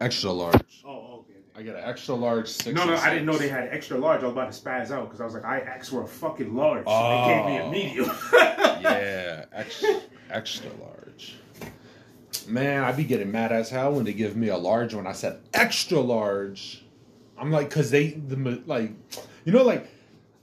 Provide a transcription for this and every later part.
Extra large. Oh, okay. I get an extra large six. No, no, I didn't know they had extra large. I was about to spaz out because I was like, I asked for a fucking large. So Oh. They gave me a oh. medium. Yeah, extra, extra large. Man, I'd be getting mad as hell when they give me a large when I said extra large. I'm like, cause they the like, you know, like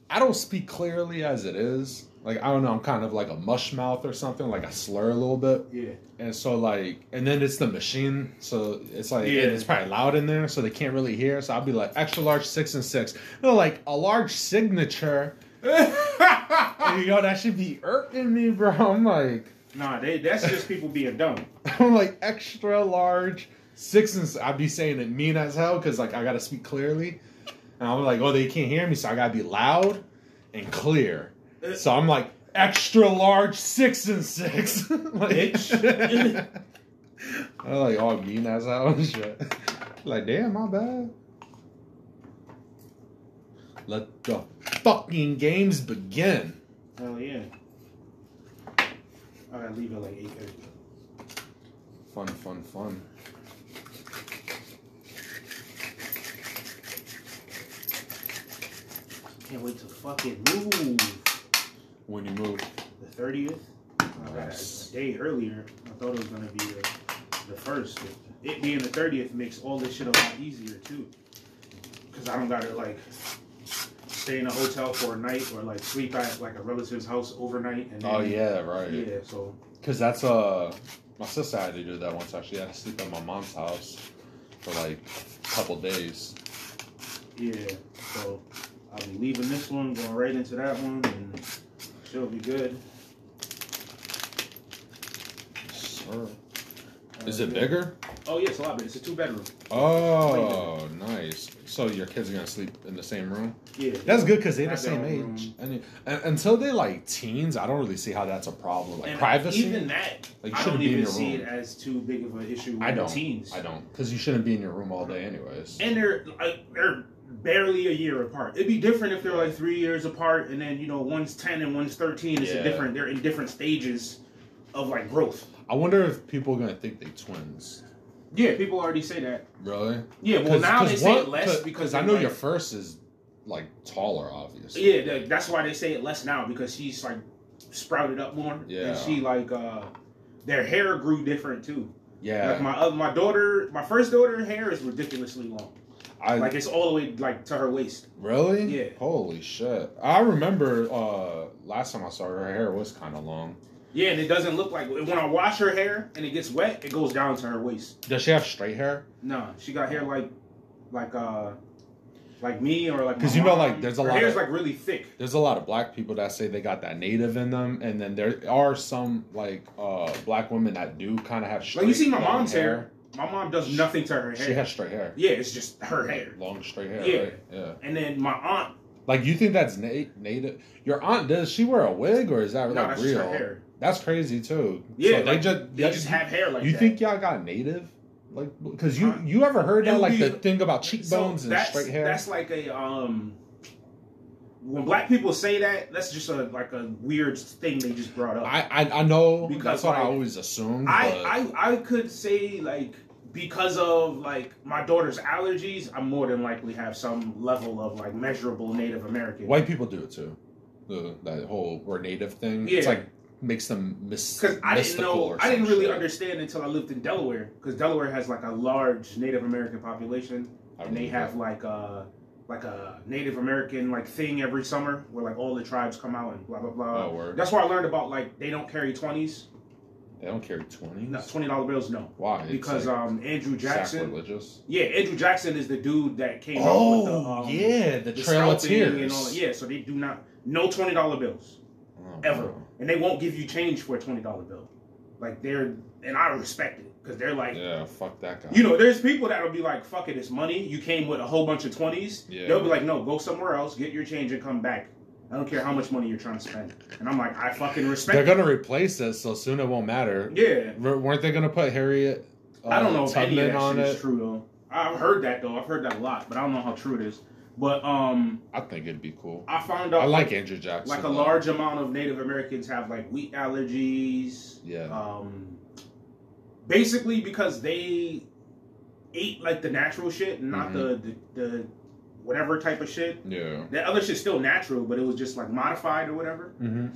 I don't speak clearly as it is. Like I don't know, I'm kind of like a mush mouth or something, like I slur a little bit. Yeah. And so like, and then it's the machine, so it's like Yeah. it's probably loud in there, so they can't really hear. So I'll be like extra large six and six. No, like a large signature. You know that should be irking me, bro. I'm like, nah, they, that's just people being dumb. I'm like extra large six and I'd be saying it mean as hell because like I gotta speak clearly, and I'm like, oh, they can't hear me, so I gotta be loud and clear. So I'm like extra large six and six. like. I'm like all mean as hell and shit. Like, damn, my bad. Let the fucking games begin. Hell yeah. I gotta leave it like 8.30. Fun, fun, fun. Can't wait to fucking move. When you move. The 30th? I got Nice. a day earlier. I thought it was gonna be the, the first. It being the 30th makes all this shit a lot easier too. Cause I don't gotta like stay in a hotel for a night or like sleep at like a relative's house overnight. And then, Oh yeah, right. Yeah. So Cause that's uh, my sister had to do that once. Actually, I had to sleep at my mom's house for like a couple days. yeah. So I'll be leaving this one, going right into that one, and she'll be good. Sure. Is Uh, it yeah. bigger? Oh yeah, it's a lot bigger. It's a two bedroom. Oh, nice. So your kids are gonna sleep in the same room? Yeah. That's good because they're the same age. room. I mean, and, until they like teens, I don't really see how that's a problem. Like And privacy. Even that, Like, you I shouldn't don't be in even your see room. it as too big of an issue with I don't. teens. I don't, because you shouldn't be in your room all day, anyways. And they're like they're barely a year apart. It'd be different if they're like three years apart, and then you know one's ten and one's thirteen. It's Yeah. a different. They're in different stages of like growth. I wonder if people are gonna think they twins. Yeah, people already say that. Really? Yeah, well 'Cause- now 'cause they say one- it less 'cause- because I know like- your first is like taller, obviously. Yeah, that- that's why they say it less now because she's like sprouted up more. Yeah. and she like uh their hair grew different too. Yeah. Like my uh, my daughter, my first daughter hair is ridiculously long. I Like it's all the way like to her waist. really. Yeah. Holy shit! I remember uh last time I saw her, her hair was kind of long. Yeah, and it doesn't look like when I wash her hair and it gets wet, it goes down to her waist. Does she have straight hair? No, she got hair like, like uh, like me or like because you know, like, there's a her lot hair's of- like really thick. There's a lot of black people that say they got that native in them, and then there are some like uh black women that do kind of have straight. Like you see my mom's hair. My mom does nothing to her hair. She has straight hair. yeah, it's just her hair. Long straight hair. Yeah. Right? Yeah. And then my aunt, Like you think that's na- native? Your aunt does she wear a wig or is that no, like that's real? just her hair. That's crazy too. Yeah, So they like, just They just have hair like you that. think y'all got native? Like, because you you ever heard that like be- the thing about So cheekbones and straight hair? That's like a um. When black people say that, that's just a like a weird thing they just brought up. I, I I know Because, that's what I always assumed. I, I I could say like because of like my daughter's allergies, I'm more than likely have some level of like measurable Native American. white people do it too. The that whole or native thing. It's like makes them miss Because I didn't know, I didn't really shit. understand until I lived in Delaware. Because Delaware has like a large Native American population, and they have that. like a like a Native American like thing every summer where like all the tribes come out and blah blah blah. Oh. That's where I learned about like they don't carry twenties, They don't carry twenties. no, twenty dollar bills. No, Why? It's, because like, um Andrew Jackson. sacrilegious. Yeah, Andrew Jackson is the dude that came Oh with the um, yeah, the, the Trail of Tears. and all. Yeah, so they do not no twenty dollar bills Oh, ever, wow. and they won't give you change for a twenty dollar bill. Like they're and I respect it because they're like. Yeah, fuck that guy. You know, there's people that'll be like, "Fuck it, it's money." You came with a whole bunch of twenties. Yeah. They'll be like, "No, go somewhere else, get your change, and come back." I don't care how much money you're trying to spend. And I'm like, I fucking respect. they're gonna replace it, so soon it won't matter. Yeah, W- Weren't they gonna put Harriet? Uh, I don't know if any of that on shit it. is true though. I've heard that though. I've heard that a lot, but I don't know how true it is. But um, I think it'd be cool. I found out I like Andrew Jackson. like a though. large amount of Native Americans have like wheat allergies. Yeah. Um, basically because they ate like the natural shit, not the, the the whatever type of shit. Yeah. That other shit's still natural, but it was just like modified or whatever. Mm-hmm.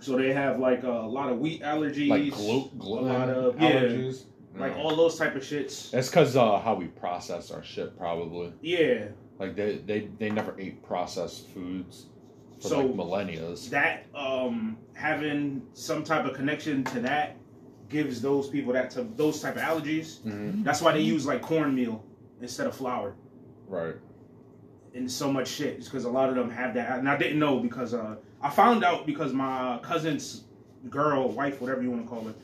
So they have like a lot of wheat allergies, Like glu- a lot of yeah, allergies. like all those type of shits. That's because uh, how we process our shit, probably. Yeah, Like they, they, they never ate processed foods for So- like millennia. that um having some type of connection to that gives those people that to those type of allergies. Mm-hmm. That's why they use like cornmeal instead of flour. Right. And so much shit because a lot of them have that and i didn't know because uh i found out because my cousin's girl wife whatever you want to call it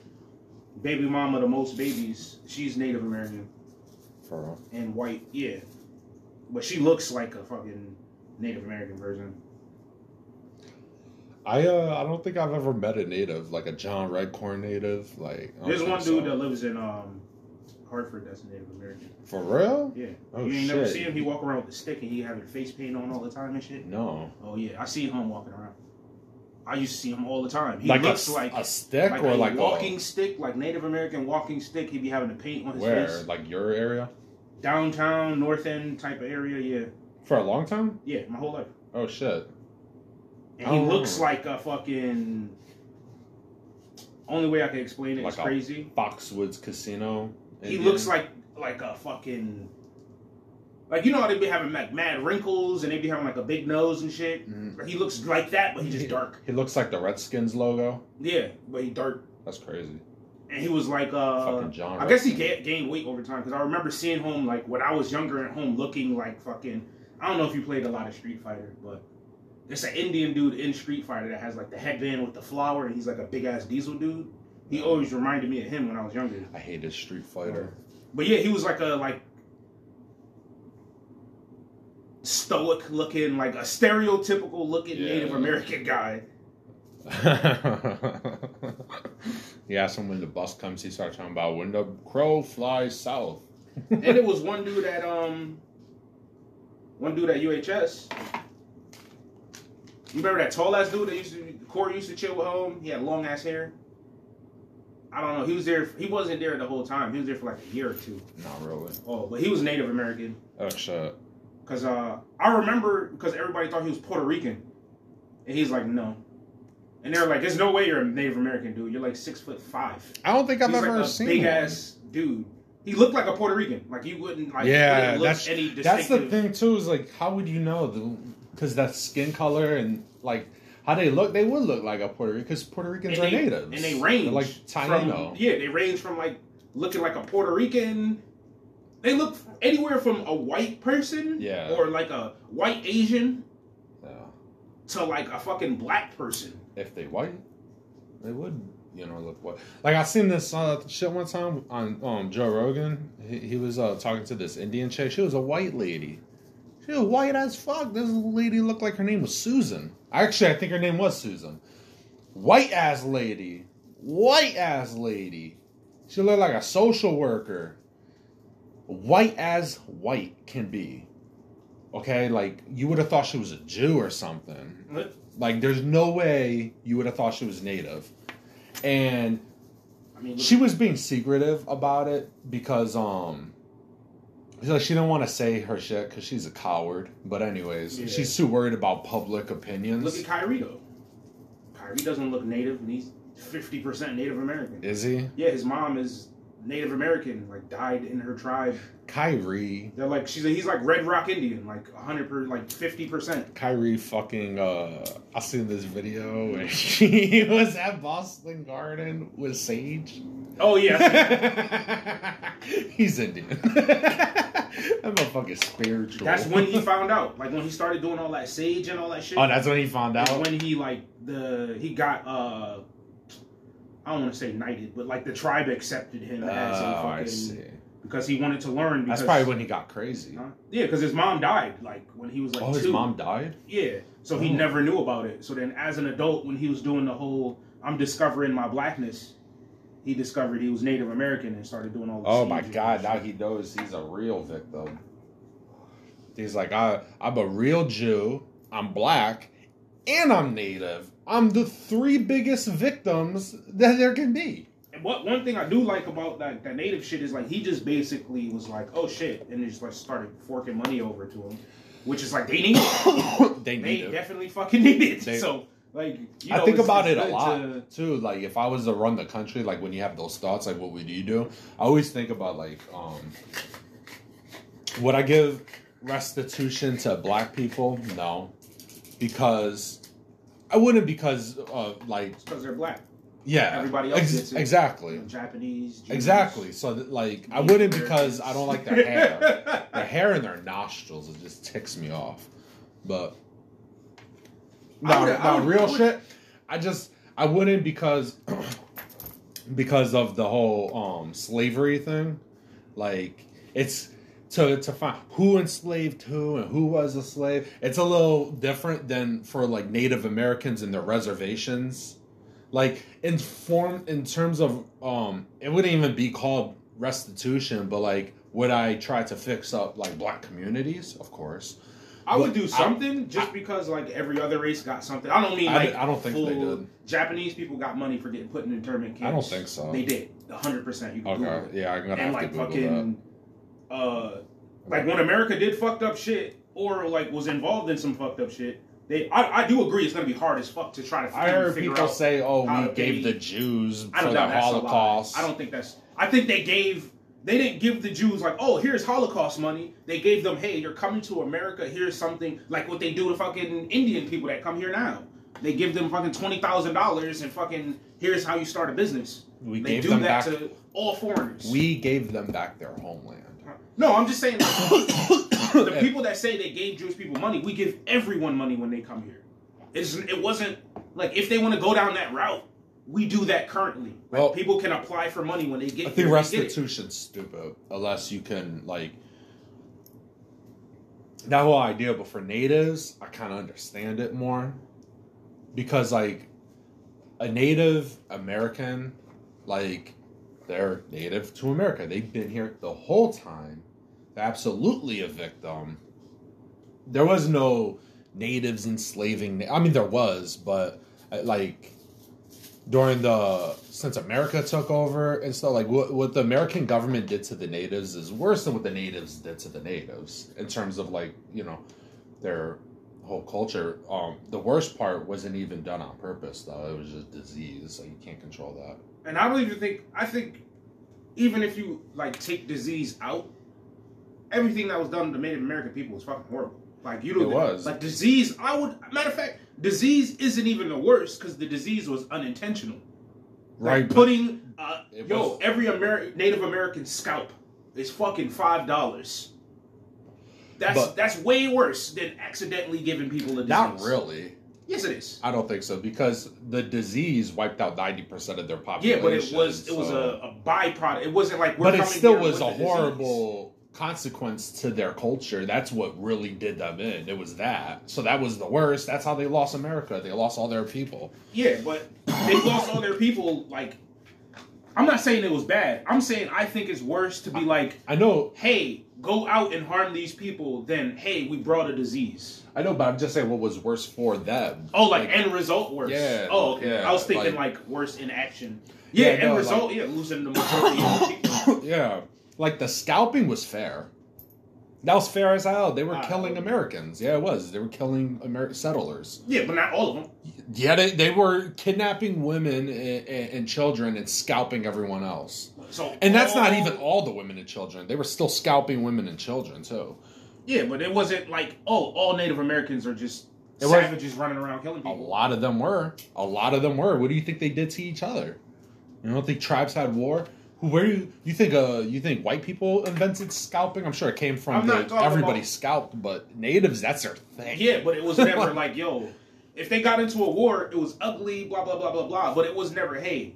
baby mama to most babies she's native american For real. and white yeah but she looks like a fucking native american version I uh I don't think I've ever met a native like a John Redcorn native. Like there's one so. dude that lives in um hartford that's a native american For real? yeah Oh, you ain't never shit. see him he walk around with a stick and he having face paint on all the time and shit No. oh yeah i see him walking around i used to see him all the time he like looks s- like a stick or like or a like walking stick, like Native American walking stick. He'd be having the paint on a his where face. like your area Downtown, North End type of area. Yeah, for a long time. yeah, my whole life. Oh shit. And he Oh. looks like a fucking. Only way I can explain it is Like a- crazy. Foxwoods Casino. He Indian. looks like like a fucking. Like you know how they be having like mad wrinkles and they be having like a big nose and shit. Mhm. He looks like that, but he's just dark. He looks like the Redskins logo. Yeah, but he dark. That's crazy. And he was like, uh, Fucking John. I guess he ga- gained weight over time because I remember seeing him like when I was younger at home, looking like fucking. I don't know if you played a lot of Street Fighter, but it's an Indian dude in Street Fighter that has like the headband with the flower, and he's like a big ass diesel dude. He always reminded me of him when I was younger. I hated Street Fighter. But yeah, he was like a like stoic looking, like a stereotypical looking Yeah. Native American guy. yeah, so when the bus comes, he starts talking about when the crow flies south. and it was one dude at um one dude at UHS. You remember that tall ass dude that used to Corey used to chill with home? He had long ass hair. I don't know. He was there. He wasn't there the whole time. He was there for like a year or two. Not really. Oh, but he was Native American. Oh shit. Cause uh, I remember because everybody thought he was Puerto Rican, and he's like, no. And they're like, "There's no way you're a Native American dude. You're like six foot five. I don't think I've he's ever like a seen big ass dude. He looked like a Puerto Rican. Like you wouldn't like. Yeah, wouldn't that's- any That's the thing too. Is like, how would you know? Because that skin color and like how they look, they would look like a Puerto Rican. Because Puerto Ricans and are they, natives, and they range They're like from Taino. yeah, they range from like looking like a Puerto Rican. They look anywhere from a white person, Yeah. or like a white Asian, Yeah. to like a fucking black person. If they white, they would. You know, look what like I seen this uh, shit one time on um, Joe Rogan. He, he was uh, talking to this Indian chick. She was a white lady. She was white as fuck. This lady looked like her name was Susan. Actually, I think her name was Susan. White ass lady. White ass lady. She looked like a social worker. White as white can be. Okay, like you would have thought she was a Jew or something. Like, there's no way you would have thought she was native. And I mean, she was being secretive about it because, um, like, she didn't want to say her shit because she's a coward. But, anyways, Yeah. she's too worried about public opinions. Look at Kyrie though. Kyrie doesn't look native, and he's fifty percent Native American. Is he? Yeah, his mom is Native American, like died in her tribe. Kyrie. They're like she's he's like Red Rock Indian, like hundred per like fifty percent. Kyrie fucking, uh, I seen this video and he was at Boston Garden with Sage. Oh yeah, He's Indian. that motherfucker's spiritual. that's when he found out. Like when he started doing all that sage and all that shit. Oh, that's when he found out. when he like the he got uh I don't want to say knighted, but like the tribe accepted him as a Oh, I fucking see. Because he wanted to learn. Because, That's probably when he got crazy. Huh? Yeah, because his mom died like when he was like oh, his two. mom died. Yeah, so he never knew about it. So then, as an adult, when he was doing the whole "I'm discovering my blackness," he discovered he was Native American and started doing all. The Oh my god! Now he knows he's a real victim. He's like, I, I'm a real Jew. I'm black, and I'm native. I'm the three biggest victims that there can be. What one thing I do like about that that native shit is like he just basically was like, oh shit, and just like started forking money over to him, which is like they need it. they they need it. definitely fucking need it. They- so like, you I think about it a lot to- too. Like if I was to run the country, like when you have those thoughts, like what would you do? I always think about like, um, would I give restitution to black people? No, because I wouldn't. Because uh, like because they're black. Yeah, Everybody else ex- gets it. exactly, Japanese. Jews. exactly. So like I wouldn't because I don't like their hair. their hair and their nostrils it just ticks me off. But no, no, real I shit. I just I wouldn't because because of the whole um slavery thing. Like it's to to find who enslaved who and who was a slave. It's a little different than for like Native Americans and their reservations. Like in form in terms of um it wouldn't even be called restitution, but like would I try to fix up like black communities? Of course. I would But do I- something just because like every other race got something. I don't mean I like I don't think they did. Japanese people got money for getting put in internment camps. I don't think so. They did, hundred percent. You can Google Okay. it. Yeah, I'm gonna and have like to Google fucking, uh, like when America did fucked up shit or like was involved in some fucked up shit. They, I, I do agree, it's gonna be hard as fuck to try to. I heard people say, "Oh, we gave the Jews I for don't the. Holocaust." I don't think that's. I think they gave. They didn't give the Jews like, oh, here's Holocaust money. They gave them, hey, you're coming to America. Here's something like what they do to fucking Indian people that come here now. They give them fucking twenty thousand dollars and fucking here's how you start a business. We they gave do them that back. to all foreigners. We gave them back their homeland. No, I'm just saying. Like, the people that say they gave Jewish people money, we give everyone money when they come here. It's, it wasn't like if they want to go down that route, we do that currently. Like, Well- people can apply for money when they get I here. think it. restitution's stupid unless you can like that whole idea. But for natives, I kind of understand it more because like a Native American, like they're native to America. They've been here the whole time. Absolutely a victim. There was no natives enslaving. I mean, there was, but uh, like during the since America took over and stuff, like what what the American government did to the natives is worse than what the natives did to the natives in terms of like you know their whole culture. Um, the worst part wasn't even done on purpose though; it was just disease, so you can't control that. And I don't even think I think even if you like take disease out, everything that was done to Native American people was fucking horrible. Like you know, It was. like disease. I would matter of fact, disease isn't even the worst because the disease was unintentional. Right, Like but- putting uh, yo was- every Ameri- Native American scalp is fucking five dollars. That's But- that's way worse than accidentally giving people a disease. Not really. Yes, it is. I don't think so because the disease wiped out ninety percent of their population. Yeah, but it was it was a, a byproduct. It wasn't like we're but it still was a horrible consequence to their culture. That's what really did them in. It was that. So that was the worst. That's how they lost America. They lost all their people. Yeah, but they lost all their people. Like, I'm not saying it was bad. I'm saying I think it's worse to be like, I know, hey, go out and harm these people than hey, we brought a disease. I know, but I'm just saying what was worse for them. Oh, like, end result worse. Yeah, Oh, okay. yeah, I was thinking like- like, worse in action. Yeah, Yeah, end no, result. like- yeah, losing the majority of the people. yeah, like the scalping was fair. That was fair as hell. They were Uh, killing Americans. Yeah, it was. They were killing Amer- settlers. Yeah, but not all of them. Yeah, they, they were kidnapping women and, and, children and scalping everyone else. So And that's not even all the women and children. They were still scalping women and children too. Yeah, but it wasn't like oh, all Native Americans are just It was- savages running around killing people. A lot of them were. A lot of them were. What do you think they did to each other? You don't think tribes had war? Where you, you think? Uh, you think white people invented scalping? I'm sure it came I'm from not the, talking everybody about- scalped, but natives that's their thing. Yeah, but it was never like, yo, if they got into a war, it was ugly, blah, blah, blah, blah, blah. But it was never, hey,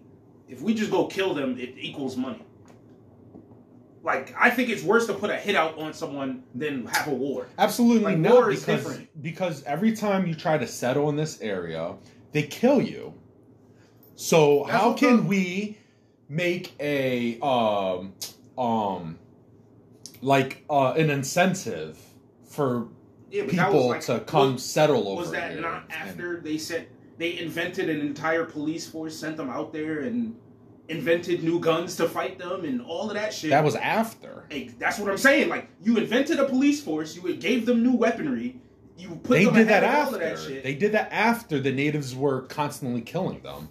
if we just go kill them, it equals money. Like, I think it's worse to put a hit out on someone than have a war. Absolutely Like, not. war is because, different. because every time you try to settle in this area, they kill you. So how what can the- we make a um um like uh, an incentive for Yeah, but that was people like, to come Was, settle over was that here? not And- after they sent, they invented an entire police force, sent them out there, and invented new guns to fight them and all of that shit. That was after. Hey, that's what I'm saying. Like you invented a police force, you gave them new weaponry, you put They them did that of all of after. that shit. They did that after the natives were constantly killing them.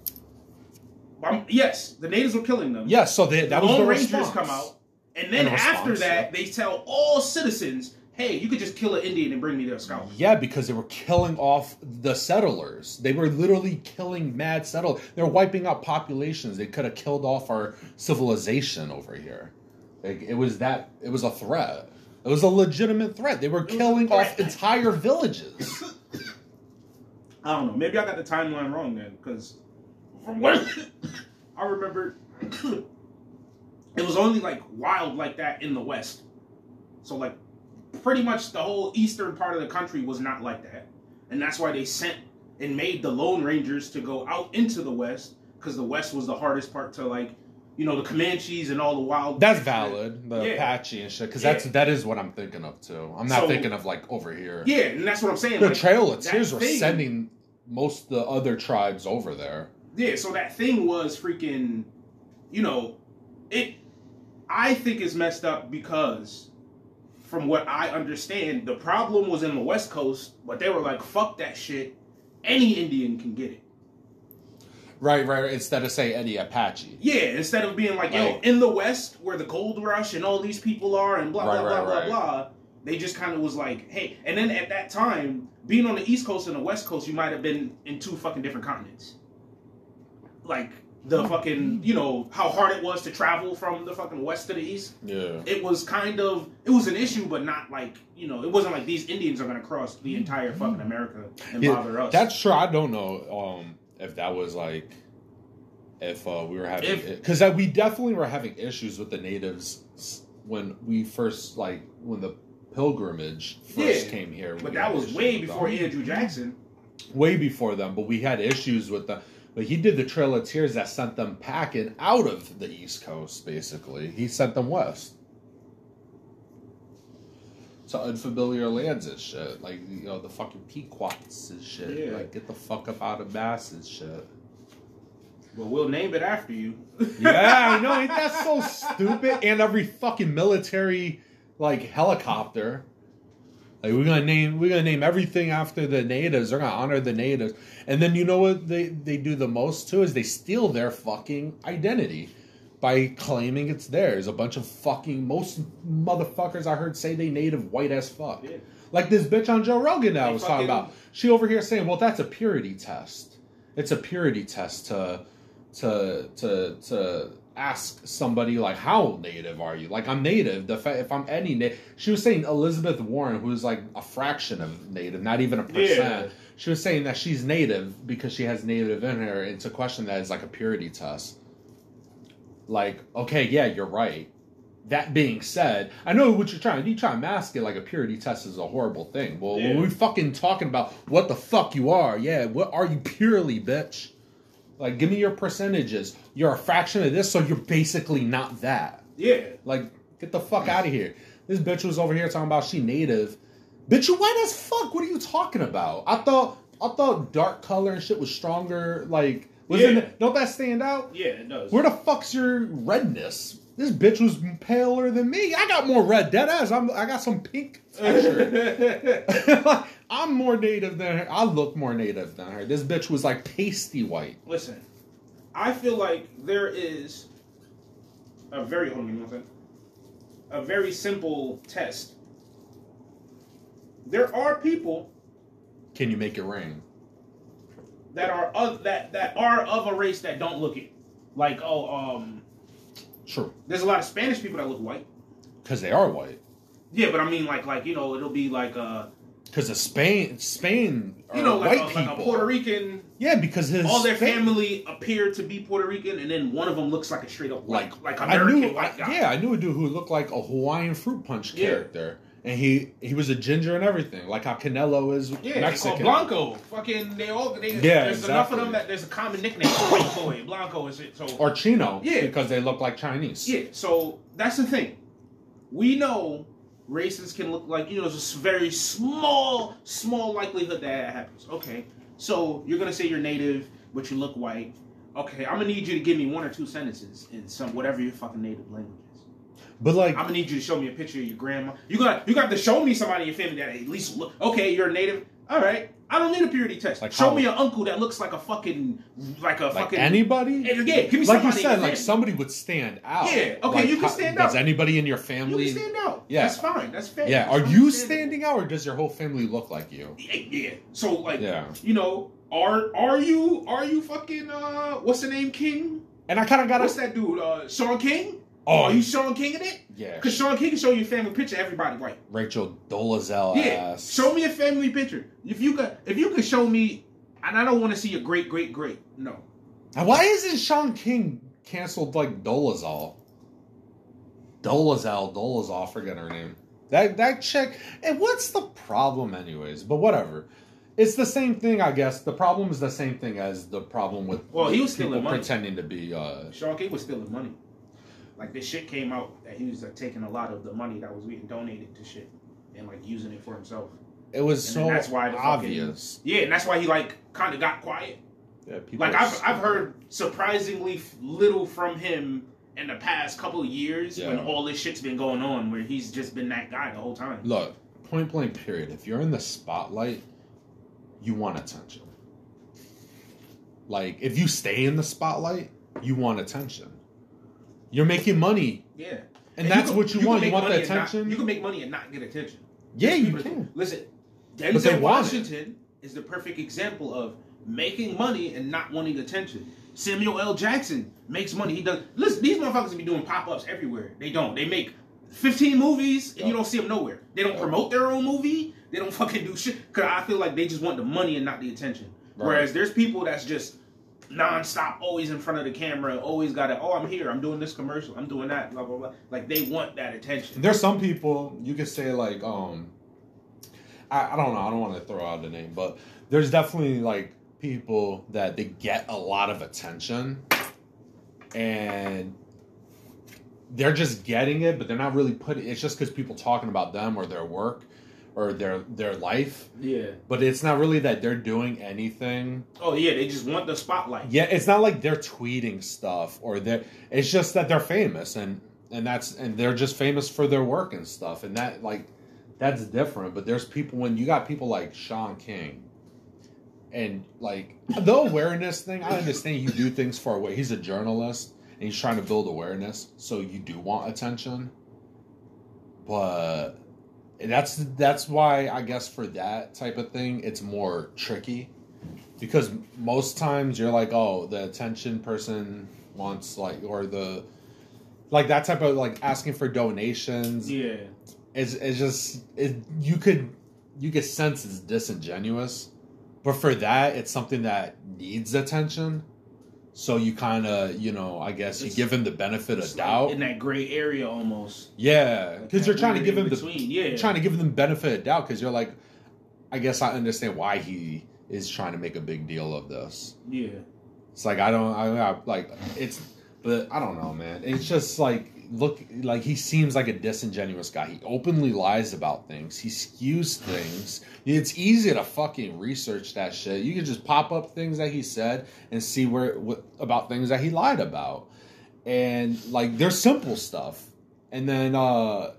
Um, yes, the natives were killing them. Yes, so they, that was Lone the Rangers response. come out, and then In after response, that, yeah. they tell all citizens, "Hey, you could just kill an Indian and bring me their scalp." Yeah, because they were killing off the settlers. They were literally killing mad settlers. They were wiping out populations. They could have killed off our civilization over here. Like, it was that. It was a threat. It was a legitimate threat. They were killing off entire villages. I don't know. Maybe I got the timeline wrong then, because from what I remember, it was only like wild like that in the West. So like, pretty much the whole eastern part of the country was not like that, and that's why they sent and made the Lone Rangers to go out into the West, because the West was the hardest part to like, you know, the Comanches and all the wild. That's valid. The Yeah. Apache and shit. Because Yeah. that's that is what I'm thinking of too. I'm not So- thinking of like over here. Yeah, and that's what I'm saying. The like, Trail Tears were sending most of the other tribes over there. Yeah, so that thing was freaking, you know, it. I think is messed up because, from what I understand, the problem was in the West Coast, but they were like, "Fuck that shit." Any Indian can get it. Right, right. Instead of say any Apache. Yeah, instead of being like, "Yo, Like- in the West, where the gold rush and all these people are, and blah Right, blah right, blah right. blah blah." They just kind of was like, "Hey," and then at that time, being on the East Coast and the West Coast, you might have been in two fucking different continents. Like the fucking, you know, how hard it was to travel from the fucking West to the East. Yeah. It was kind of, it was an issue, but not like, you know, it wasn't like these Indians are gonna cross the entire fucking America and Yeah, bother us. That's true. I don't know um, if that was like if uh, we were having because we definitely were having issues with the natives when we first like when the pilgrimage first Yeah, came here. but that was way before them. Andrew Jackson. way before them. But we had issues with the. But he did the Trail of Tears that sent them packing out of the East Coast. Basically, he sent them west. To unfamiliar lands and shit, like you know the fucking Pequots and shit. Yeah. Like get the fuck up out of Mass and shit. Well, we'll name it after you. Yeah, I know. Ain't that so stupid? And every fucking military like helicopter. Like we're gonna name we're gonna name everything after the natives. They're gonna honor the natives. And then you know what they, they do the most too is they steal their fucking identity by claiming it's theirs. A bunch of fucking most motherfuckers I heard say they native white as fuck. Yeah. Like this bitch on Joe Rogan that I was talking about. She over here saying, "Well, that's a purity test. It's a purity test to to to to ask somebody like how native are you? Like I'm native. The fa- if I'm any native, she was saying Elizabeth Warren, who's like a fraction of native, not even a percent. Yeah. She was saying that she's native because she has native in her, and to question that is like a purity test. Like, okay, yeah, you're right. That being said, I know what you're trying. You try to mask it like a purity test is a horrible thing. Well, when Yeah. we fucking talking about what the fuck you are, yeah, what are you purely, bitch? Like, give me your percentages. You're a fraction of this, so you're basically not that. Yeah. Like, get the fuck out of here. This bitch was over here talking about she native. Bitch, you white as fuck. What are you talking about? I thought I thought dark color and shit was stronger. Like, wasn't Yeah. it, don't that stand out? Yeah, it does. Where the fuck's your redness? This bitch was paler than me. I got more red dead ass. I'm I got some pink texture. I'm more native than her. I look more native than her. This bitch was like pasty white. Listen, I feel like there is a very hold on, give one second. A very simple test. There are people Can you make it rain? that are of that that are of a race that don't look it. Like oh um, True. there's a lot of Spanish people that look white. Because they are white. Yeah, but I mean like like you know it'll be like uh Because of Spain, Spain you know like white a, people. like a Puerto Rican. yeah, because his All their family appear to be Puerto Rican, and then one of them looks like a straight up like like like I knew, white guy. yeah, I knew a dude who looked like a Hawaiian fruit punch Yeah. character, and he he was a ginger and everything, like how Canelo is Yeah, Mexican. Blanco. Fucking, they all. They, Yeah, there's enough of them that there's a common nickname for boy. Blanco is it. So or Chino, Yeah. because they look like Chinese. yeah, so that's the thing. We know races can look like you know, there's a very small, small likelihood that that happens. Okay, so you're gonna say you're native, but you look white. Okay, I'm gonna need you to give me one or two sentences in some whatever your fucking native language is. But like, I'm gonna need you to show me a picture of your grandma. You got you got to show me somebody in your family that at least look. Okay, you're a native. All right, I don't need a purity test. Like show how- me an uncle that looks like a fucking like a like fucking anybody. Yeah, give me like somebody you said, like somebody would stand out. Yeah, okay, Like, you can how- out. Does anybody in your You family? can stand out. Yeah. that's fine. That's fair. Yeah, are you standing out, or does your whole family look like you? Yeah, yeah. So like, Yeah. you know, are are you are you fucking uh what's the name King? And I kind of got What's to. that dude? Uh, Shaun King. Oh, are you Shaun King in it? Yeah, Because Shaun King can show you a family picture. Everybody white. Rachel Dolezal Yeah, ass. show me a family picture. If you could, if you could show me, and I don't want to see your great, great, great. No, Why isn't Shaun King canceled like Dolezal? Dolezal, Dolezal, forget her name. That that chick. And what's the problem, anyways? But whatever. It's the same thing, I guess. The problem is the same thing as the problem with Well, he was stealing money. pretending to be. uh Shaun King was stealing money. Like this shit came out that he was uh, taking a lot of the money that was being donated to shit and like using it for himself. It was And so that's why the fucking- obvious. Yeah, and that's why he like kind of got quiet. Yeah, people Like I've s- I've heard surprisingly little from him in the past couple of years when all this shit's been going on, where he's just been that guy the whole time. Look, point blank, period. If you're in the spotlight, you want attention. Like, if you stay in the spotlight, you want attention. You're making money, Yeah, and, that's can- what you, can want. You want the and not- attention. you can make money and not get attention. yeah, you can. Listen, Denzel. Washington is the perfect example of making money and not wanting attention. Samuel L. Jackson makes money. He does. Listen, these motherfuckers be doing pop ups everywhere. They don't. They make 15 movies and you don't see them nowhere. They don't promote their own movie. They don't fucking do shit. Cause I feel like they just want the money and not the attention. Right. Whereas there's people that's just nonstop, always in front of the camera, always got it. Oh, I'm here. I'm doing this commercial. I'm doing that. Blah blah blah. Like they want that attention. There's some people you could say like, um, I, I don't know. I don't want to throw out a name, but there's definitely like people that they get a lot of attention, and they're just getting it, but they're not really putting. It's just because people talking about them or their work or their their life, Yeah. but it's not really that they're doing anything. Oh yeah. They just want the spotlight. Yeah, it's not like they're tweeting stuff or they're. It's just that they're famous and and that's and they're just famous for their work and stuff and that like that's different. But there's people when you got people like Shaun King. And like the awareness thing, I understand you do things for away. He's a journalist and he's trying to build awareness, so you do want attention. But that's that's why I guess for that type of thing, it's more tricky because most times you're like, oh, the attention person wants like, or the like that type of like asking for donations Yeah. is is just it, you could you could sense it's disingenuous, but for that it's something that needs attention. So you kind of you know I guess you It's- give him the benefit of like doubt. in that gray area almost. yeah, because you're trying to give him in the. Yeah. trying to give them benefit of doubt because you're like, I guess I understand why he is trying to make a big deal of this. yeah. It's like I don't, I, I like it's, but I don't know, man. It's just like look, like he seems like a disingenuous guy. He openly lies about things. He skews things. It's easy to fucking research that shit. You can just pop up things that he said and see where what, about things that he lied about, and like there's simple stuff. And then uh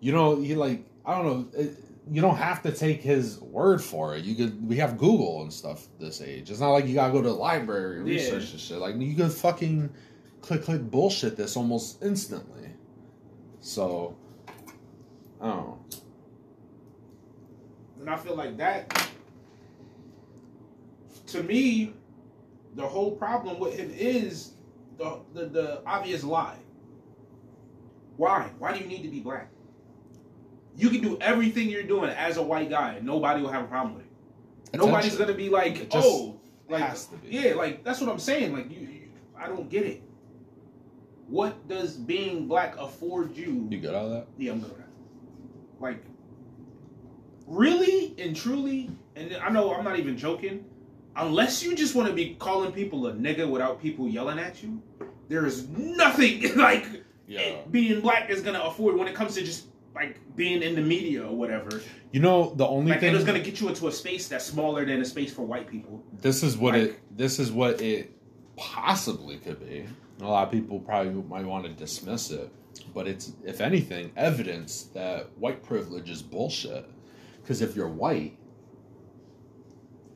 you know he like I don't know. It, you don't have to take his word for it. You could. We have Google and stuff this age. It's not like you gotta go to the library and Yeah. research this shit. Like you could fucking click click bullshit this almost instantly. So I don't know. And I feel like that, to me, the whole problem with him is the, the, the obvious lie. Why? Why do you need to be black? You can do everything you're doing as a white guy, and nobody will have a problem with it. Nobody's gonna be like, oh, like, has to be. yeah, like that's what I'm saying. Like, you, you, I don't get it. What does being black afford you? You got all that? Yeah, I'm good with that. Like, really and truly, and I know I'm not even joking. Unless you just want to be calling people a nigga without people yelling at you, there is nothing like it- being black is gonna afford when it comes to just like being in the media or whatever. You know the only Like, thing it is gonna get you into a space that's smaller than a space for white people. this is what Like- it this is what it possibly could be. A lot of people probably might want to dismiss it, but it's if anything evidence that white privilege is bullshit. Because if you're white,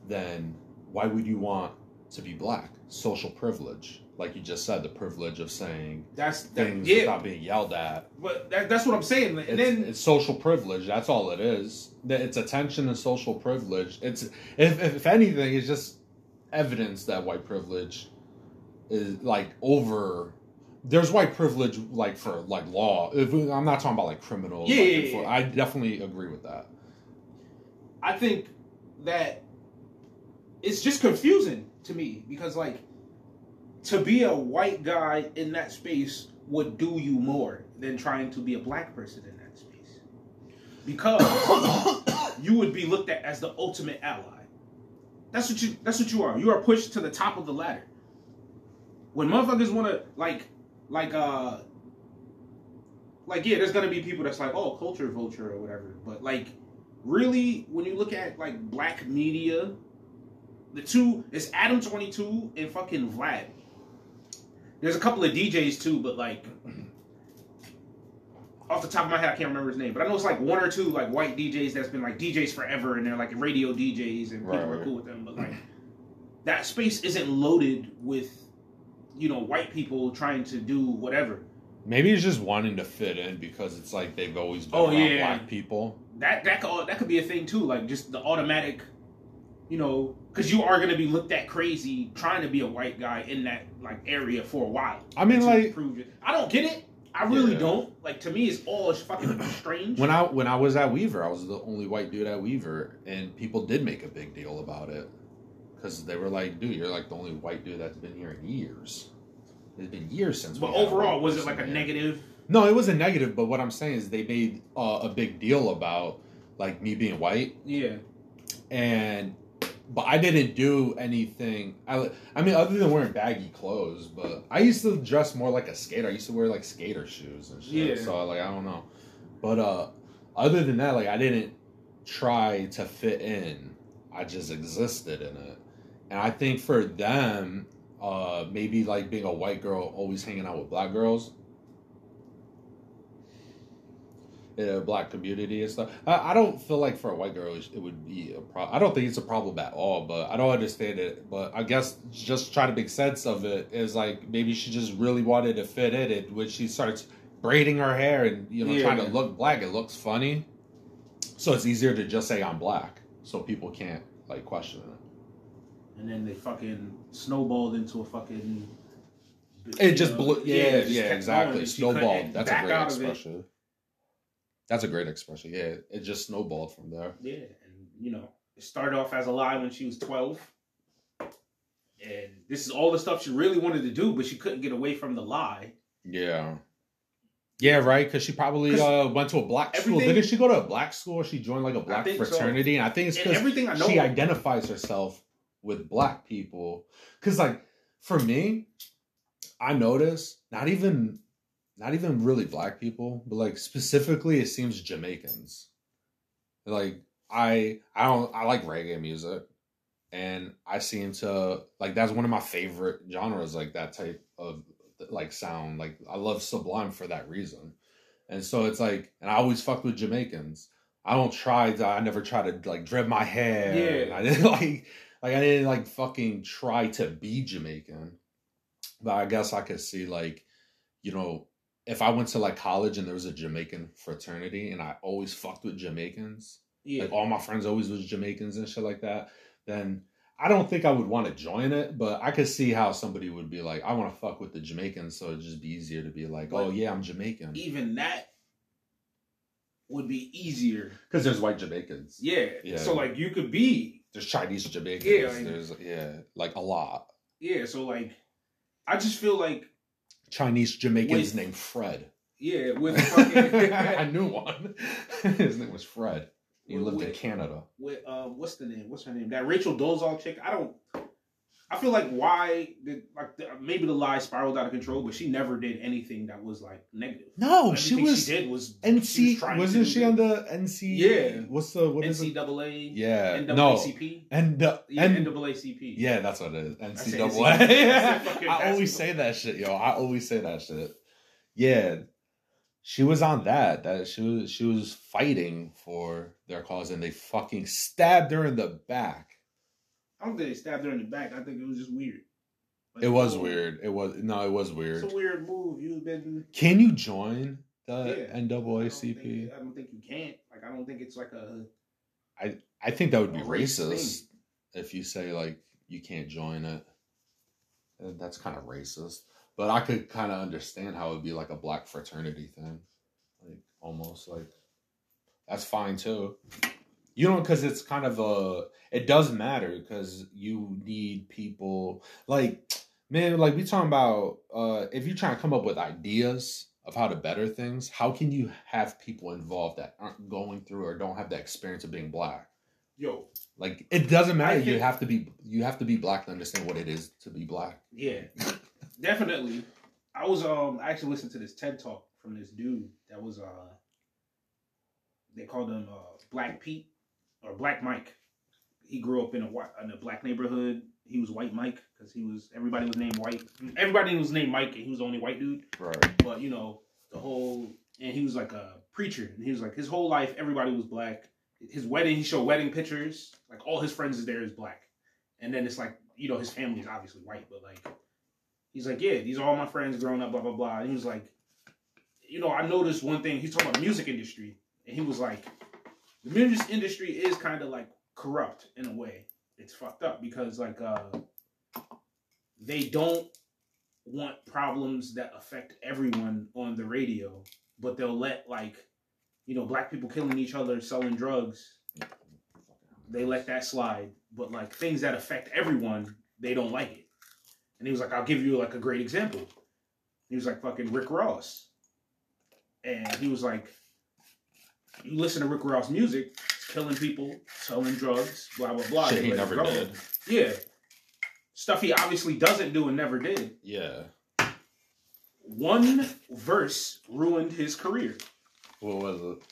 then why would you want to be black? Social privilege, like you just said, the privilege of saying That's that, things yeah. without being yelled at. But that, that's what I'm saying. It's, And then it's social privilege. That's all it is. It's attention and social privilege. It's if, if if anything, it's just evidence that white privilege is like over. There's white privilege like for like law. If I'm not talking about like criminal. Yeah, like, yeah, enfor- yeah. I definitely agree with that. I think that it's just confusing to me because like to be a white guy in that space would do you more than trying to be a black person in that space because you would be looked at as the ultimate ally that's what you that's what you are you are pushed to the top of the ladder when motherfuckers want to like like uh like yeah there's gonna be people that's like oh culture vulture or whatever. But like really when you look at like black media the two it's adam 22 and fucking vlad. There's a couple of djs too but like off the top of my head i can't remember his name. But i know it's like one or two like white djs that's been like djs forever and they're like radio djs and people Right, are cool with them. But like that space isn't loaded with you know white people trying to do whatever. Maybe it's just wanting to fit in because it's like they've always been Oh, yeah. black people. that that could, that could be a thing too like just the automatic you know because you are going to be looked at crazy trying to be a white guy in that like area for a while. I mean, like prove it. I don't get it. I really Yeah. don't. Like to me it's all fucking strange. When I when I was at Weaver, I was the only white dude at Weaver, and people did make a big deal about it because they were like, "Dude, you're like the only white dude that's been here in years." It's been years since. but we had a overall was it like a here." negative No, it was a negative. But what I'm saying is they made uh, a big deal about like me being white, yeah and but I didn't do anything. I I mean, other than wearing baggy clothes, but I used to dress more like a skater. I used to wear like skater shoes and shit. Yeah. So like I don't know, but uh, other than that, like I didn't try to fit in. I just existed in it, and I think for them, uh, maybe like being a white girl always hanging out with black girls. in a black community and stuff. I, I don't feel like for a white girl it would be a problem. I don't think it's a problem at all, but I don't understand it. But I guess just trying to make sense of it is like maybe she just really wanted to fit in it when she starts braiding her hair and you know Yeah. trying to look black. It looks funny, so it's easier to just say I'm black, so people can't like question it. And then they fucking snowballed into a fucking It just know, blew. Yeah, yeah, going, exactly. and she couldn't Snowballed. That's a great out of it. expression. That's a great expression. Yeah, it just snowballed from there. Yeah, and you know, it started off as a lie when she was twelve, and this is all the stuff she really wanted to do, but she couldn't get away from the lie. Yeah. Yeah, right. Because she probably uh, went to a black school. Didn't she go to a black school? Or she joined like a black think so. fraternity, and I think it's because everything I know, she identifies herself with black people. Because like for me, I notice not even not even really black people, but like specifically, it seems Jamaicans. Like I I don't I like reggae music, and I seem to like that's one of my favorite genres, like that type of like sound. Like I love Sublime for that reason, and so it's like, and I always fuck with Jamaicans. I don't try to. I never try to like dread my hair. Yeah. I didn't like like I didn't like fucking try to be Jamaican. But I guess I could see like, you know, if I went to like college and there was a Jamaican fraternity and I always fucked with Jamaicans, yeah, like all my friends always was Jamaicans and shit like that, then I don't think I would want to join it, but I could see how somebody would be like, I want to fuck with the Jamaicans, so it'd just be easier to be like, oh yeah, I'm Jamaican. even that would be easier. Because there's white Jamaicans. Yeah. Yeah. So like you could be There's Chinese Jamaicans. Yeah, like- there's yeah, like a lot. yeah. So like, I just feel like Chinese Jamaicans With- named Fred. yeah with fucking I knew one. His name was Fred. He With- lived in Canada. with uh what's the name? What's her name? That Rachel Dolezal chick. I don't. I feel like why did like the, maybe the lie spiraled out of control, but she never did anything that was like negative. No, she was She did was NC. was trying wasn't she on the NC? Yeah. What's the what is it? NCAA? Yeah. No. NAACP. And the Yeah, and NAACP. yeah, that's what it is. NCAA. NCAA. I I always say that shit, yo. I always say that shit. Yeah. She was on that. That she was she was fighting for their cause and they fucking stabbed her in the back. I don't think they stabbed her in the back. I think it was just weird. Like, It was oh, weird. It was no, it was weird. It's a weird move. You've been Can you join the Yeah. I don't, think, NAACP? I don't think you can't. Like I don't think it's like a I think that would be racist thing. if you say like you can't join it. That's kind of racist. But I could kind of understand how it would be like a black fraternity thing, like almost like that's fine too. You know, because it's kind of a it does matter because you need people like man, like we talking about uh if you're trying to come up with ideas of how to better things, how can you have people involved that aren't going through or don't have the experience of being black? yo. Like it doesn't matter. You have to be you have to be black to understand what it is to be black. Yeah, definitely. I was um I actually listened to this TED talk from this dude that was uh they called him uh Black Pete or Black Mike. He grew up in a white in a black neighborhood. He was White Mike because he was everybody was named White. Everybody was named Mike and he was the only white dude. Right. But you know the whole and he was like a preacher and he was like his whole life everybody was black. His wedding he showed wedding pictures like all his friends is there is black, and then it's like you know his family is obviously white but like he's like yeah these are all my friends growing up blah blah blah and he was like you know I noticed one thing he's talking about the music industry and he was like the music industry is kind of like corrupt in a way it's fucked up because like uh they don't want problems that affect everyone on the radio, but they'll let like, you know, black people killing each other, selling drugs, they let that slide. But like things that affect everyone, they don't like it. And he was like, I'll give you like a great example. He was like fucking Rick Ross. And he was like, listen to Rick Ross music, killing people, selling drugs, blah blah blah. Shit he never did. Yeah. Stuff he obviously doesn't do and never did Yeah. one verse ruined his career. What was it?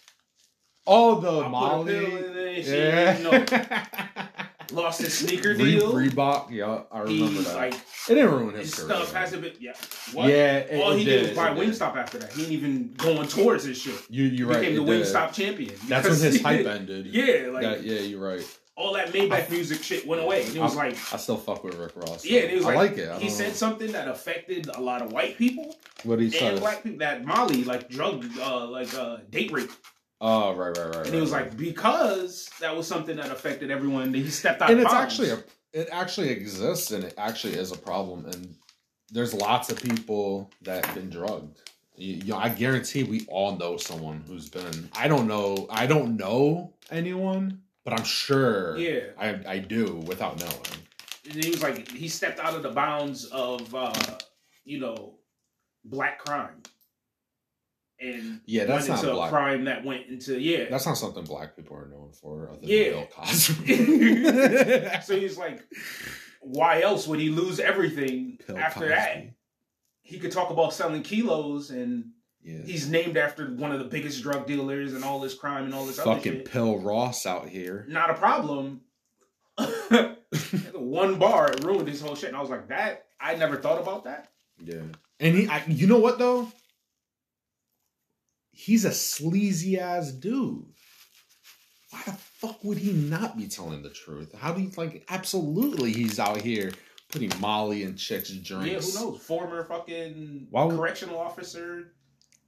Oh, the I put a Molly. pill in it, Yeah. lost his sneaker Re- deal. Reebok. Yeah, I remember He that. like it didn't ruin his, his career. stuff hasn't been yeah. What? Yeah, it, All it he did, did was buy it did. Wingstop after that. He ain't even going towards his shit. You, He you're right. became the did. Wingstop champion. That's when his hype ended. Yeah, like That- yeah, you're right. all that Maybach music shit went away. And it was like I still fuck with Rick Ross. yeah, it was I like, like it. I he don't said something that affected a lot of white people what did he and said. black people. That Molly like drug uh like uh date rape. Oh, right, right, right. And he was right, like, because that was something that affected everyone, he stepped out. and it's bounds. actually a it actually exists and it actually is a problem and there's lots of people that have been drugged you, you know, i guarantee we all know someone who's been i don't know i don't know anyone but i'm sure yeah. i, I do without knowing And he was like, he stepped out of the bounds of, uh, you know, black crime, and Yeah, that's not into black. a crime that went into yeah. that's not something black people are known for other than Yeah. bill cosby so he's like, why else would he lose everything Bill after that? He could talk about selling kilos, and yeah he's named after one of the biggest drug dealers and all this crime and all this other fucking pill ross out here not a problem. One bar ruined his whole shit, and I was like, "That I never thought about that." Yeah. And he, I, you know what though? He's a sleazy ass dude. Why the fuck would he not be telling the truth? How do you like? Absolutely, he's out here putting Molly in chicks' drinks. Yeah, who knows? Former fucking Why would- correctional officer.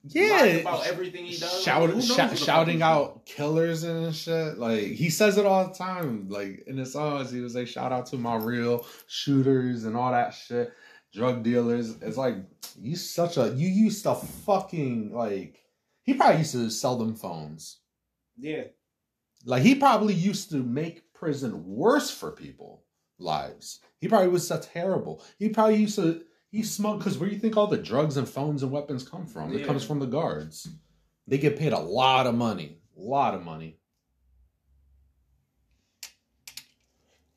Yeah, about everything he does. Shout, Who knows shou- what the fuck shouting out killers and shit. Like he says it all the time. Like in his songs, he was like, "Shout out to my real shooters and all that shit, drug dealers." It's like you such a you used to fucking like. He probably used to sell them phones. Yeah, Like he probably used to make prison worse for people lives. He probably was so terrible. He probably used to he smuggled because where do you think all the drugs and phones and weapons come from? It comes from the guards. They get paid a lot of money. A lot of money.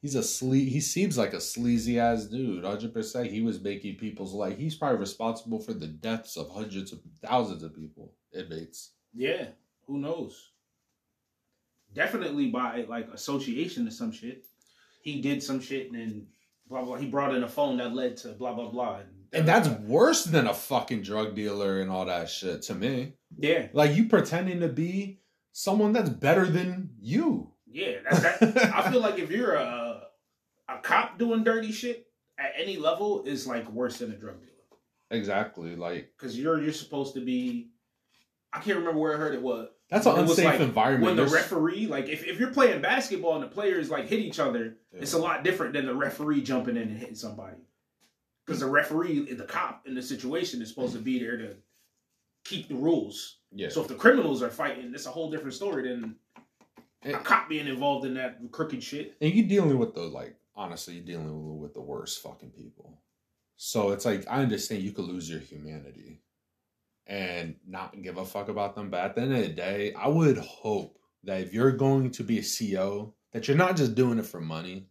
He's a sle- He seems like a sleazy ass dude. Hundred percent. He was making people's life. He's probably responsible for the deaths of hundreds of thousands of people, inmates. Yeah, who knows? Definitely by like association or some shit. He did some shit and then blah blah. He brought in a phone that led to blah blah blah. And, And that's worse than a fucking drug dealer and all that shit to me. yeah, Like you pretending to be someone that's better than you. yeah. That's, that, I feel like if you're a a cop doing dirty shit at any level is like worse than a drug dealer Exactly. Like because you're you're supposed to be. I can't remember where I heard it was. that's an unsafe like environment. when the There's- referee like if, if you're playing basketball and the players like hit each other Yeah. it's a lot different than the referee jumping in and hitting somebody because the referee the cop in the situation is supposed to be there to keep the rules yeah. so if the criminals are fighting it's a whole different story than a cop being involved in that crooked shit and you're dealing with the like honestly you're dealing with the worst fucking people so it's like i understand you could lose your humanity and not give a fuck about them. But at the end of the day i would hope that if you're going to be a CO that you're not just doing it for money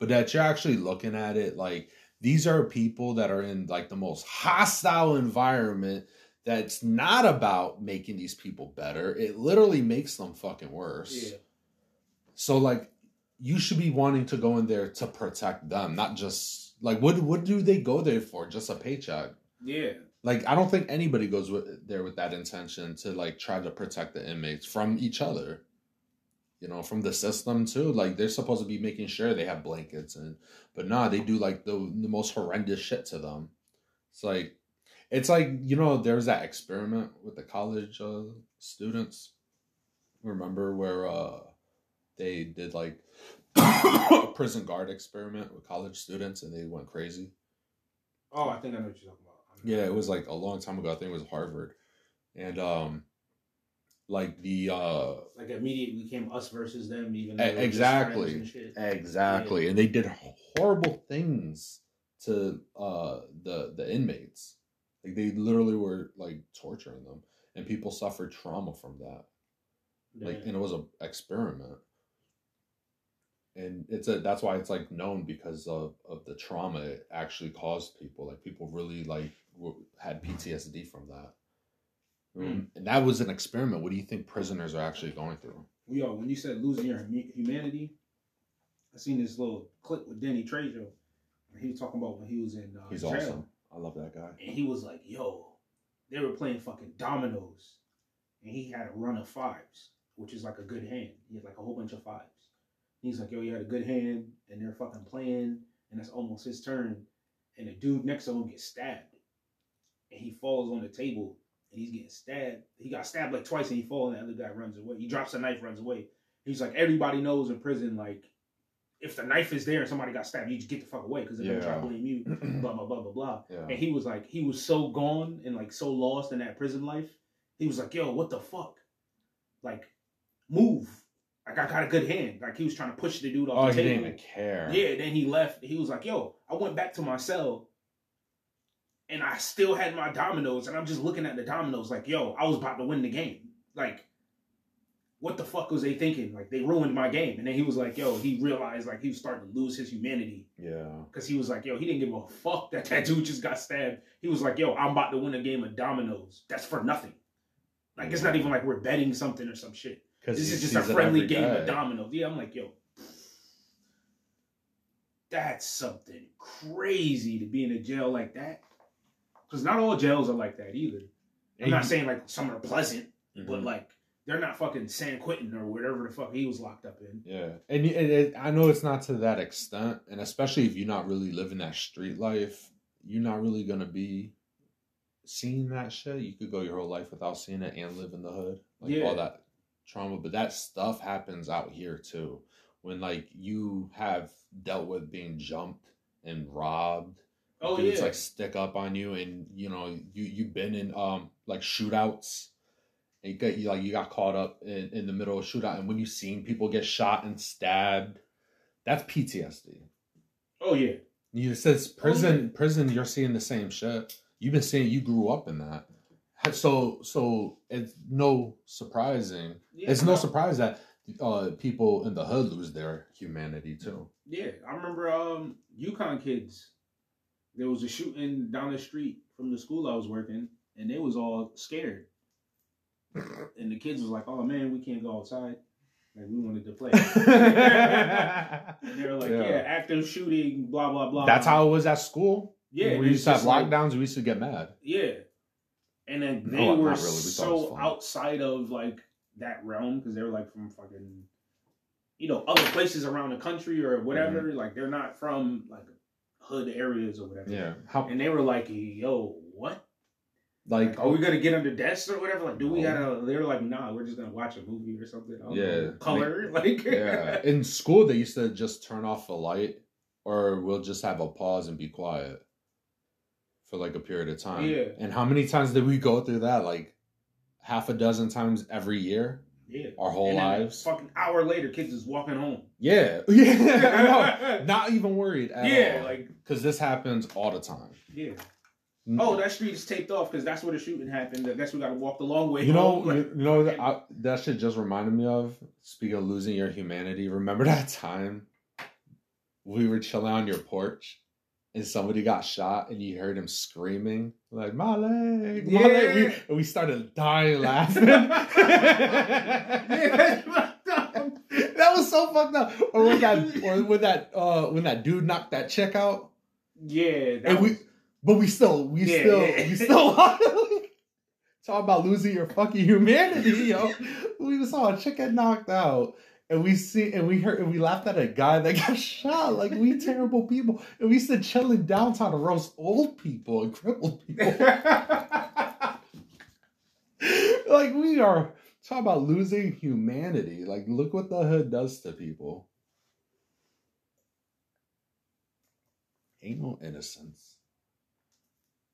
but that you're actually looking at it like these are people that are in like the most hostile environment that's not about making these people better. It literally makes them fucking worse. Yeah. So like you should be wanting to go in there to protect them, not just like what what do they go there for? Just a paycheck. yeah Like I don't think anybody goes with, there with that intention to like try to protect the inmates from each other. You know, from the system too. Like they're supposed to be making sure they have blankets and but nah, they do like the the most horrendous shit to them. It's like it's like, you know, there's that experiment with the college uh, students. Remember where uh they did like a prison guard experiment with college students and they went crazy. oh i think i know what you're talking about Yeah, it was like a long time ago. I think it was Harvard. And um like the uh like immediately became us versus them even though they were just exactly. and shit. exactly. And they did horrible things to uh the the inmates. Like they literally were like torturing them and people suffered trauma from that. Like and it was a experiment. And it's a that's why it's like known because of of the trauma it actually caused people. Like people really like had PTSD from that. Mm. And that was an experiment. What do you think prisoners are actually going through? Yo, when you said losing your humanity, I seen this little clip with Danny Trejo. He was talking about when he was in uh, He's jail, awesome. I love that guy. and he was like, "Yo, they were playing fucking dominoes, and he had a run of fives, which is like a good hand. He had like a whole bunch of fives. He's like, "Yo, he had a good hand, and they're fucking playing, and it's almost his turn, and the dude next to him gets stabbed, and he falls on the table, and he's getting stabbed. He got stabbed like twice, and he falls, and the other guy runs away. He drops a knife, runs away. He's like, everybody knows in prison, like, if the knife is there and somebody got stabbed, you just get the fuck away because they're gonna try to blame you. Blah blah blah blah blah. Yeah. And he was like, he was so gone and like so lost in that prison life. He was like, yo, what the fuck? Like, move. Like I got a good hand. Like he was trying to push the dude off Oh, the he table. didn't even care. Yeah, then he left. He was like, yo, I went back to my cell and I still had my dominoes and I'm just looking at the dominoes like, yo, I was about to win the game. Like, what the fuck was they thinking? Like they ruined my game. And then he was like, yo, he realized like he was starting to lose his humanity. Yeah. Cause he was like, yo, he didn't give a fuck that that dude just got stabbed. He was like, yo, I'm about to win a game of dominoes. That's for nothing. Like it's not even like we're betting something or some shit. Because This is just a friendly game of dominoes. Yeah, I'm like, yo, that's something crazy to be in a jail like that. Because not all jails are like that either. I'm not saying like some are pleasant, Mm-hmm. but like they're not fucking San Quentin or whatever the fuck he was locked up in. Yeah, and, and it, I know it's not to that extent, and especially if you're not really living that street life, you're not really gonna be seeing that shit. You could go your whole life without seeing it and live in the hood, like Yeah. all that trauma. But that stuff happens out here too, when like you have dealt with being jumped and robbed. Oh dudes yeah, like stick up on you, and you know you you've been in um like shootouts. And you got you like you got caught up in, in the middle of a shootout, and when you seen people get shot and stabbed, that's PTSD. oh yeah. You says prison, prison. You're seeing the same shit. You've been saying you grew up in that, so so it's no surprising. yeah it's no surprise that uh, people in the hood lose their humanity too. Yeah, I remember um UConn kids. There was a shooting down the street from the school I was working, and they was all scared. and the kids was like, "Oh man, we can't go outside. Like we wanted to play." and they were like, Yeah. "Yeah, active shooting, blah blah blah." That's how it was at school. Yeah, we used to have just like- lockdowns. we used to get mad. Yeah, and then they No, were really. We thought it was so outside of like that realm because they were like from fucking, you know, other places around the country or whatever. Mm-hmm. Like they're not from like hood areas or whatever. Yeah. How And they were like, "Yo, what? like Like, are we gonna get under desks or whatever? Like, do we gotta?" Oh. They were like, "Nah, we're just gonna watch a movie or something." Yeah. know, color like. yeah. In school, they used to just turn off the light, or we'll just have a pause and be quiet for like a period of time. Yeah. And how many times did we go through that? Like half a dozen times every year, yeah. our whole lives. Fucking hour later, kids is walking home. Yeah. Yeah. Know. Not even worried at Yeah, all. like because this happens all the time. yeah. Mm. Oh, that street is taped off because that's where the shooting happened. I guess we got to walk the long way. You know, home. Like, you, you know that I, that shit just reminded me of. Speaking of losing your humanity, remember that time we were chilling on your porch and somebody got shot and you heard him screaming like "my leg, my leg," we, Yeah. and we started dying laughing. that was so fucked up. Or when that, or when that, uh, when that dude knocked that chick out, yeah, and we, but we still, we Yeah, still, yeah. we still talk about losing your fucking humanity, yo. We saw a chick get knocked out, and we see, and we heard, and we laughed at a guy that got shot. Like we terrible people, and we used chilling downtown to roast old people and crippled people. like we are talking about losing humanity. Like look what the hood does to people. Ain't no innocence.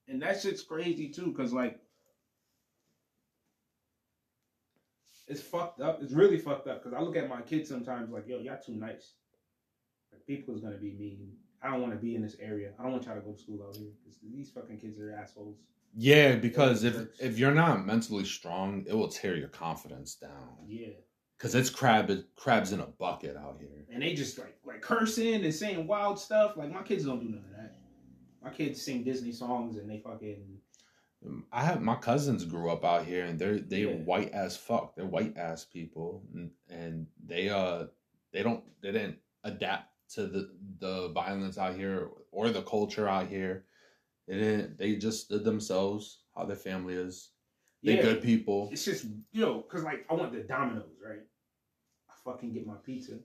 and that shit's crazy too, because like it's fucked up. It's really fucked up. Because I look at my kids sometimes like, yo, y'all too nice. Like people is gonna be mean. I don't want to be in this area. I don't want y'all to go to school out here. 'Cause these fucking kids are assholes. Yeah, because if Jerks. if you're not mentally strong, it will tear your confidence down. Yeah, Because it's crab crabs in a bucket out here. and they just like like cursing and saying wild stuff. Like my kids don't do none of that. My kids sing Disney songs and they fucking I have my cousins grew up out here, and they're they Yeah. white as fuck. They're white ass people, and, and they uh they don't they didn't adapt to the the violence out here or the culture out here. They didn't. They just did themselves. How their family is. They yeah. good people. It's just you know, cause like I want the dominoes, right? I fucking get my pizza,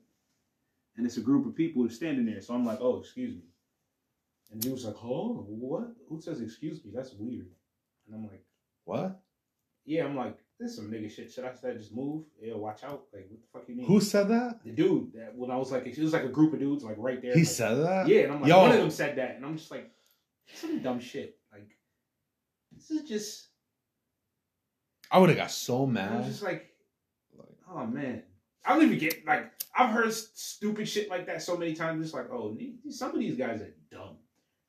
and it's a group of people who's standing there. So I'm like, oh, excuse me, and he was like, oh, what? Who says excuse me? That's weird. And I'm like, What? yeah, I'm like, this some nigga shit. Should I say just move? Yeah, watch out. Like, what the fuck you mean? Who said that? the dude that when I was like, it was like a group of dudes like right there. He like, said that. yeah, and I'm like, Yo. one of them said that, and I'm just like, some dumb shit. Like, this is just. I would have got so mad. I'm mad. just like, oh man, I don't even get like I've heard stupid shit like that so many times. It's like, oh, some of these guys are dumb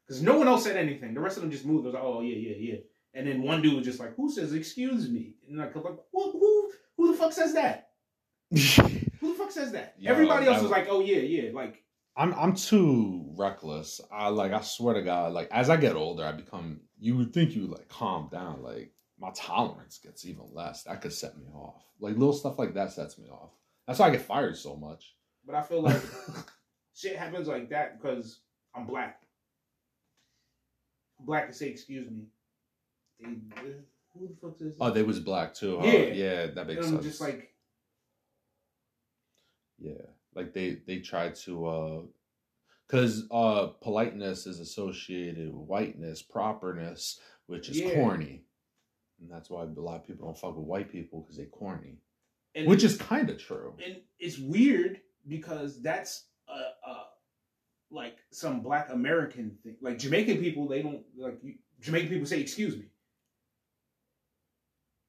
because no one else said anything. The rest of them just moved. I was like, oh yeah, yeah, yeah. And then one dude was just like, who says excuse me? And like, I'm like who, who, who the fuck says that? Who the fuck says that? Yo, Everybody else that was was- like, oh yeah, yeah, like I'm I'm too reckless. I like I swear to God, like as I get older, I become you would think you would like calm down. Like my tolerance gets even less. That could set me off. Like little stuff like that sets me off. That's why I get fired so much. But I feel like shit happens like that because I'm black. I'm black to say excuse me. Who the fuck says that? oh, they was black too. Huh? Yeah. yeah, that And makes I'm sense. just like, yeah, like they they try to uh, because uh, politeness is associated with whiteness, properness, which is Yeah. corny, and that's why a lot of people don't fuck with white people because they corny, and, which is kind of true. and it's weird because that's uh, uh like some black American thing. Like Jamaican people, they don't like you, Jamaican people say excuse me.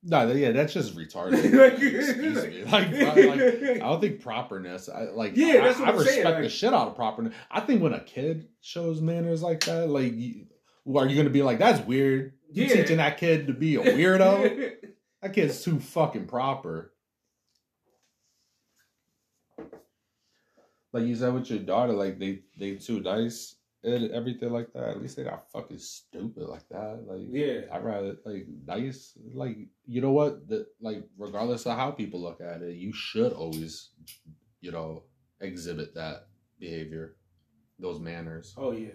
No, yeah, that's just retarded. Like- Excuse me. Like, like, I don't think properness. I like. Yeah, I, that's what I I'm respect saying, the like- shit out of properness. I think when a kid shows manners like that, like, you, are you gonna be like, "That's weird"? You Yeah. teaching that kid to be a weirdo? that kid's too fucking proper. like you said with your daughter, like they they too nice and everything like that. At least they not fucking stupid like that. Like Yeah. I'd rather like nice. Like you know what? The, like regardless of how people look at it, you should always, you know, exhibit that behavior, those manners. Oh yeah.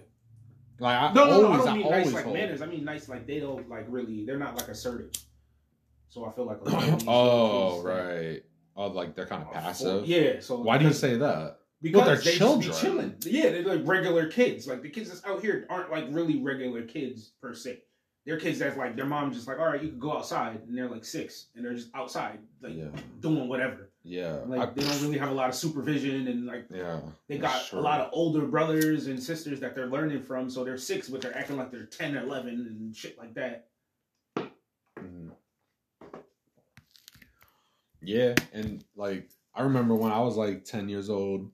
Like I No, no, no. I don't mean I nice like hold- manners. I mean nice like they don't like really. They're not like assertive. So I feel like. A lot of these oh kids, like, right. Oh, like they're kind of passive. Yeah. So Why do you say that? Because they're they children. just be chilling. Yeah, they're like regular kids. Like the kids that's out here aren't like really regular kids per se. They're kids that's like their mom just like, all right, you can go outside, and they're like six, and they're just outside, like yeah, doing whatever. yeah, Like I- they don't really have a lot of supervision, and like yeah. they got a lot of older brothers and sisters that they're learning from. So they're six, but they're acting like they're 10 or 11 and shit like that. Mhm. Yeah, and like I remember when I was like ten years old.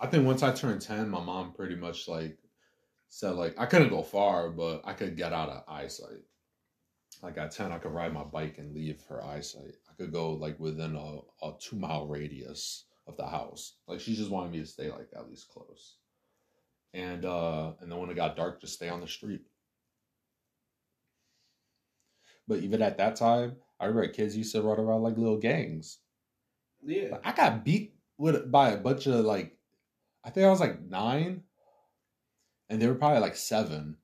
I think once I turned ten, my mom pretty much like said like I couldn't go far, but I could get out of eyesight. Like at ten, I could ride my bike and leave her eyesight. I could go like within a, a two mile radius of the house. Like she just wanted me to stay like at least close. And uh and then when it got dark, just stay on the street. But even at that time, I remember kids used to run around like little gangs. Yeah. Like, I got beat with by a bunch of like, I think I was like nine, and they were probably like seven.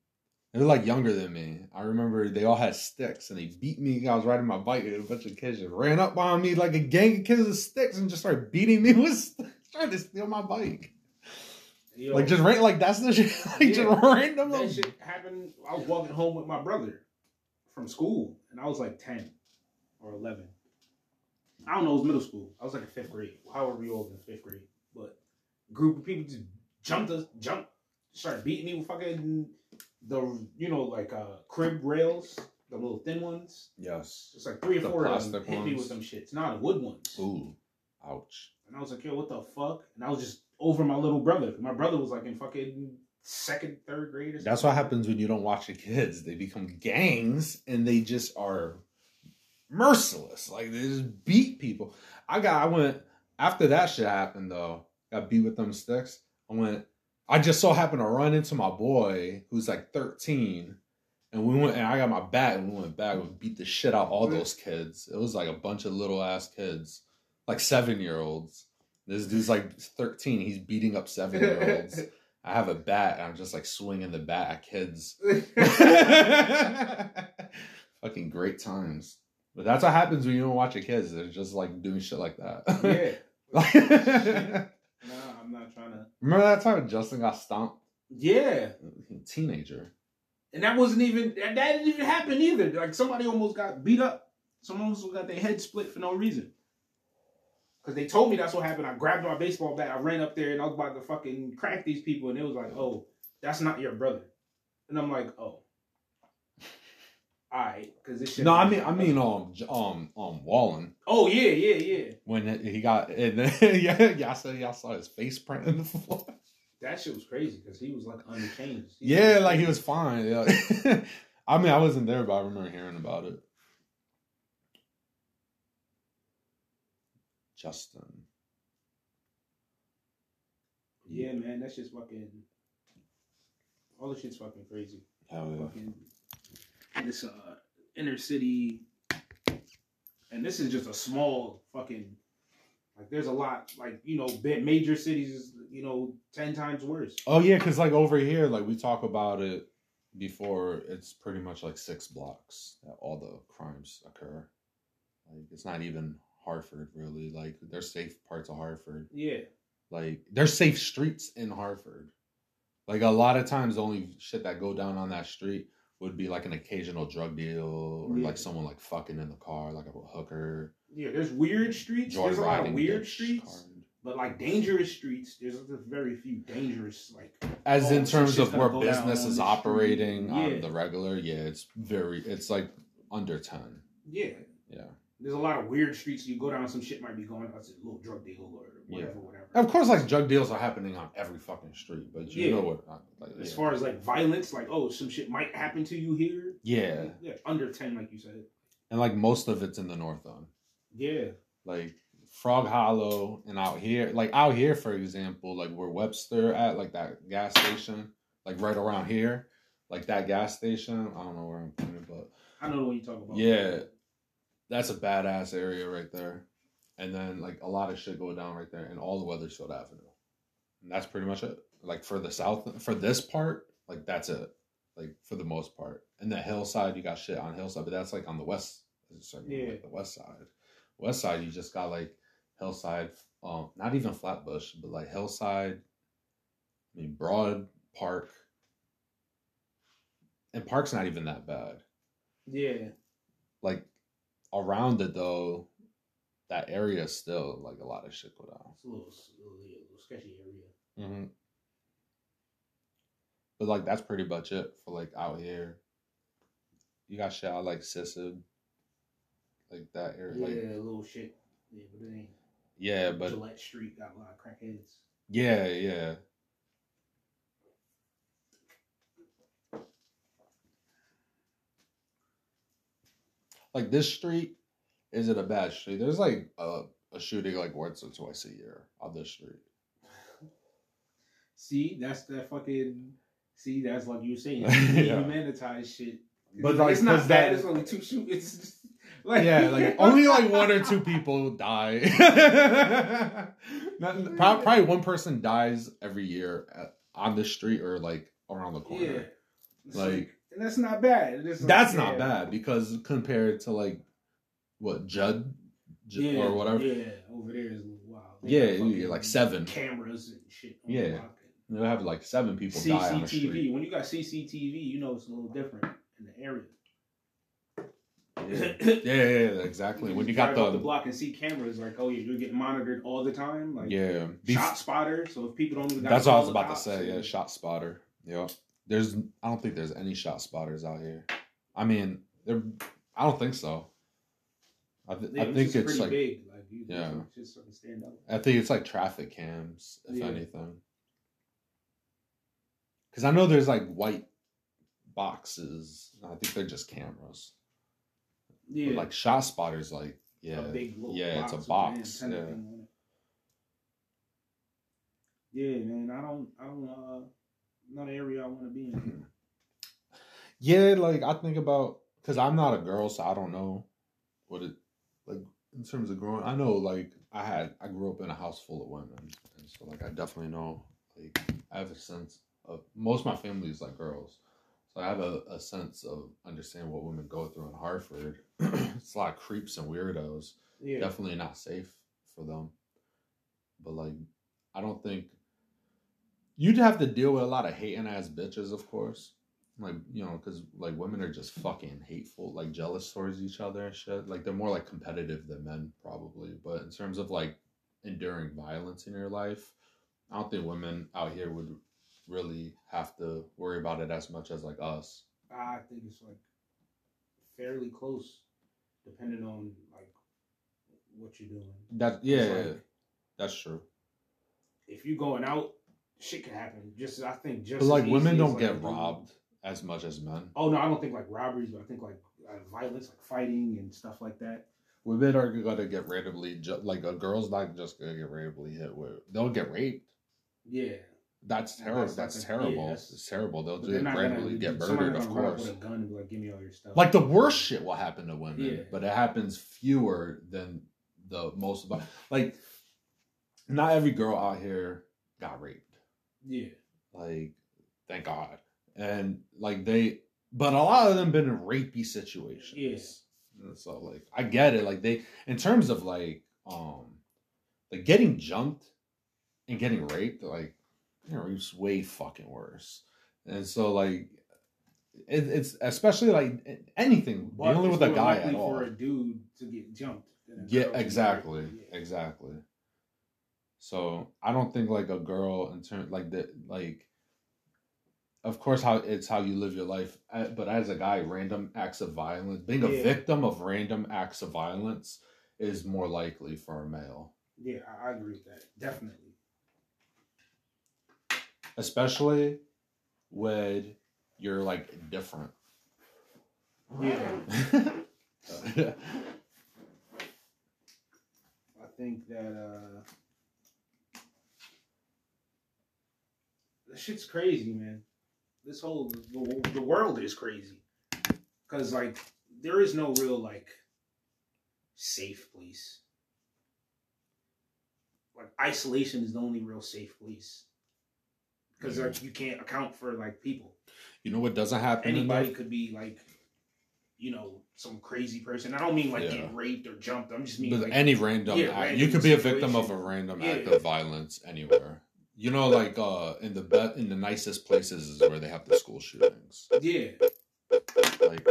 They were like younger than me. I remember they all had sticks and they beat me. I was riding my bike and a bunch of kids just ran up on me like a gang of kids with sticks and just started beating me with sticks, trying to steal my bike. Yo, Like just ran like that's the shit. Like Yeah. just random. that shit happened. I was walking home with my brother from school, and I was like 10 or 11. I don't know, it was middle school. I was like in fifth grade. However you old in fifth grade. But group of people just jumped us, jumped, started beating me with fucking the, you know, like uh crib rails, the little thin ones. Yes. It's like three or The four of them hit me ones? with them shits. Not wood ones. Ooh. Ouch. And I was like, yo, what the fuck? And I was just over my little brother. My brother was like in fucking second, third grade or something. That's what happens when you don't watch the kids. They become gangs and they just are merciless. Like they just beat people. I got I went after that shit happened though. Got beat with them sticks. I went I just so happened to run into my boy who's like 13. And we went and I got my bat and we went back and beat the shit out all those kids. It was like a bunch of little ass kids. Like seven year olds. This dude's like 13. He's beating up seven year olds. I have a bat and I'm just like swinging the bat at kids. Fucking great times. But that's what happens when you don't watch your kids. They're just like doing shit like that. yeah. Like- Nah, I'm not trying to. Remember that time Justin got stomped? Yeah. Teenager. And that wasn't even, that, that didn't even happen either. Like somebody almost got beat up. Someone almost got their head split for no reason. Because they told me that's what happened. I grabbed my baseball bat. I ran up there and I was about to fucking crack these people. And it was like, oh, that's not your brother. And I'm like, oh. All right. Because this shit. No, I mean I mean um um um Wallen Oh, yeah, yeah, yeah. when he got and then, yeah y'all said y'all saw his face print in the floor. That shit was crazy because he was like unchanged. He Yeah, like he was fine. Yeah. I mean I wasn't there, but I remember hearing about it. Justin. Yeah, man, that's just fucking. All the shit's fucking crazy. Hell yeah. Fucking this uh inner city, and this is just a small fucking. Like, there's a lot. Like, you know, major cities is you know ten times worse. Oh yeah, because like over here, like we talk about it before. It's pretty much like six blocks that all the crimes occur. Like it's not even Hartford really. Like there's safe parts of Hartford. Yeah, Like there's safe streets in Hartford. Like a lot of times, the only shit that go down on that street would be like an occasional drug deal or Yeah. like someone like fucking in the car, like a hooker. yeah. There's weird streets. There's a lot of weird streets, card. but like dangerous streets. There's very few dangerous like. As in terms of where business is operating street. on Yeah. the regular, yeah, it's very, it's like under 10. Yeah, Yeah. there's a lot of weird streets. You go down, some shit might be going. It's a little drug deal or whatever, Yeah. whatever. Of course, like drug deals are happening on every fucking street, but you Yeah. know what? Like, As far as like violence, like oh, some shit might happen to you here. yeah. yeah, under ten, like you said. And like most of it's in the north, though. Yeah, Like Frog Hollow and out here, like out here, for example, like where Webster at, like that gas station, like right around here, like that gas station. I don't know where I'm pointing, but I know what you're talking about. yeah, that's a badass area right there. And then like a lot of shit go down right there, and all the Wethersfield Avenue, and that's pretty much it. Like for the south, for this part, like that's it. Like for the most part, and the hillside, you got shit on hillside, but that's like on the west, Yeah. like the west side. West side, you just got like hillside, um, not even Flatbush, but like hillside. I mean, Broad Park, and Park's not even that bad Yeah. like around it though, that area is still like a lot of shit go down. It's a little, a little, a little sketchy area. Mm-hmm. But like that's pretty much it for like out here. You got shit out like Sissid, like that area. Yeah, Like a little shit. Yeah, but it ain't. yeah, but Gillette Street got a lot of crackheads. yeah, yeah. Like this street isn't a bad street. There's like a, a shooting like once or twice a year on this street. See, that's that fucking. See, that's like you were saying. Yeah. Humanitized shit. But, like, it's not bad. that- It's only two shoot. It's like yeah, like only like one or two people die. Not, probably one person dies every year at, on the street or like around the corner. Yeah. Like- and that's not bad. Like, That's not bad because compared to like what Judd, Ju- Yeah, or whatever, Yeah, over there is wild. They Yeah, you fucking like seven. cameras and shit. Yeah. the you have like seven people die on the street. CCTV. When you got CCTV, you know it's a little different in the area. Yeah. yeah, yeah, yeah, exactly. When you got the, the block and see cameras, like, oh yeah, you're getting monitored all the time. Like, yeah, Bef- shot spotter. So if people don't even, That's what I was about to say. Yeah, shot spotter. Yeah, there's. I don't think there's any shot spotters out here. I mean, there. I don't think so. I, th- Yeah, I think it's pretty like. big. Like, you Yeah. just, sort of stand up. I think it's like traffic cams, if Yeah. anything. Because I know there's like white boxes. I think they're just cameras. Yeah, But like shot spotters, like yeah, a big yeah, it's a box. Yeah. it. Yeah, man, I don't, I don't, uh, not an area I want to be in. Yeah, like I think about because I'm not a girl, so I don't know what it like in terms of growing. I know like I had I grew up in a house full of women, and so like I definitely know like I have a sense of most of my family is like girls, so I have a, a sense of understanding what women go through in Hartford. it's a lot of creeps and weirdos. Yeah, Definitely not safe for them, but like I don't think you'd have to deal with a lot of hating ass bitches, of course like you know because like women are just fucking hateful like jealous towards each other and shit. Like they're more like competitive than men probably. But in terms of like enduring violence in your life i don't think women out here would really have to worry about it as much as like us. I think it's like fairly close, depending on like what you're doing. that yeah like, that's true. if you're going out, shit can happen. Just I think just like women don't as, get like, robbed as much as men Oh no, I don't think like robberies, but I think like uh, violence, like fighting and stuff like that. women are gonna get randomly ju- like a girl's not just gonna get randomly hit with they'll get raped Yeah, that's terrible that's that's, a- terrible yeah, that's- it's terrible they'll just randomly get murdered of course with a gun and be like, "Give me all your stuff." like the worst shit will happen to women, Yeah. but it happens fewer than the most of like not every girl out here got raped. yeah, Like, thank God. And like they but a lot of them been in rapey situations. Yes. And so like I get it. Like they in terms of like um like getting jumped and getting raped, like you know, it's way fucking worse. And so like it, it's especially like anything But dealing with a guy at all. for a dude to get jumped. Yeah, get exactly. Yeah. exactly. So I don't think like a girl in turn like that like. Of course, how it's how you live your life, uh, but as a guy, random acts of violence, being a victim of random acts of violence, is more likely for a male, Yeah, I, agree with that. Definitely. especially when you're like different. Yeah. yeah, I think that uh this shit's crazy, man. This whole the, the world is crazy because like there is no real like safe place. Like isolation is the only real safe place because Yeah. like you can't account for like people. You know what doesn't happen? Anybody could be like, you know, some crazy person. I don't mean like Yeah. getting raped or jumped. I'm just But like, any random, Yeah, act, random you could be a victim of a random act of violence anywhere. You know, like uh, in the be- in the nicest places is where they have the school shootings. yeah, Like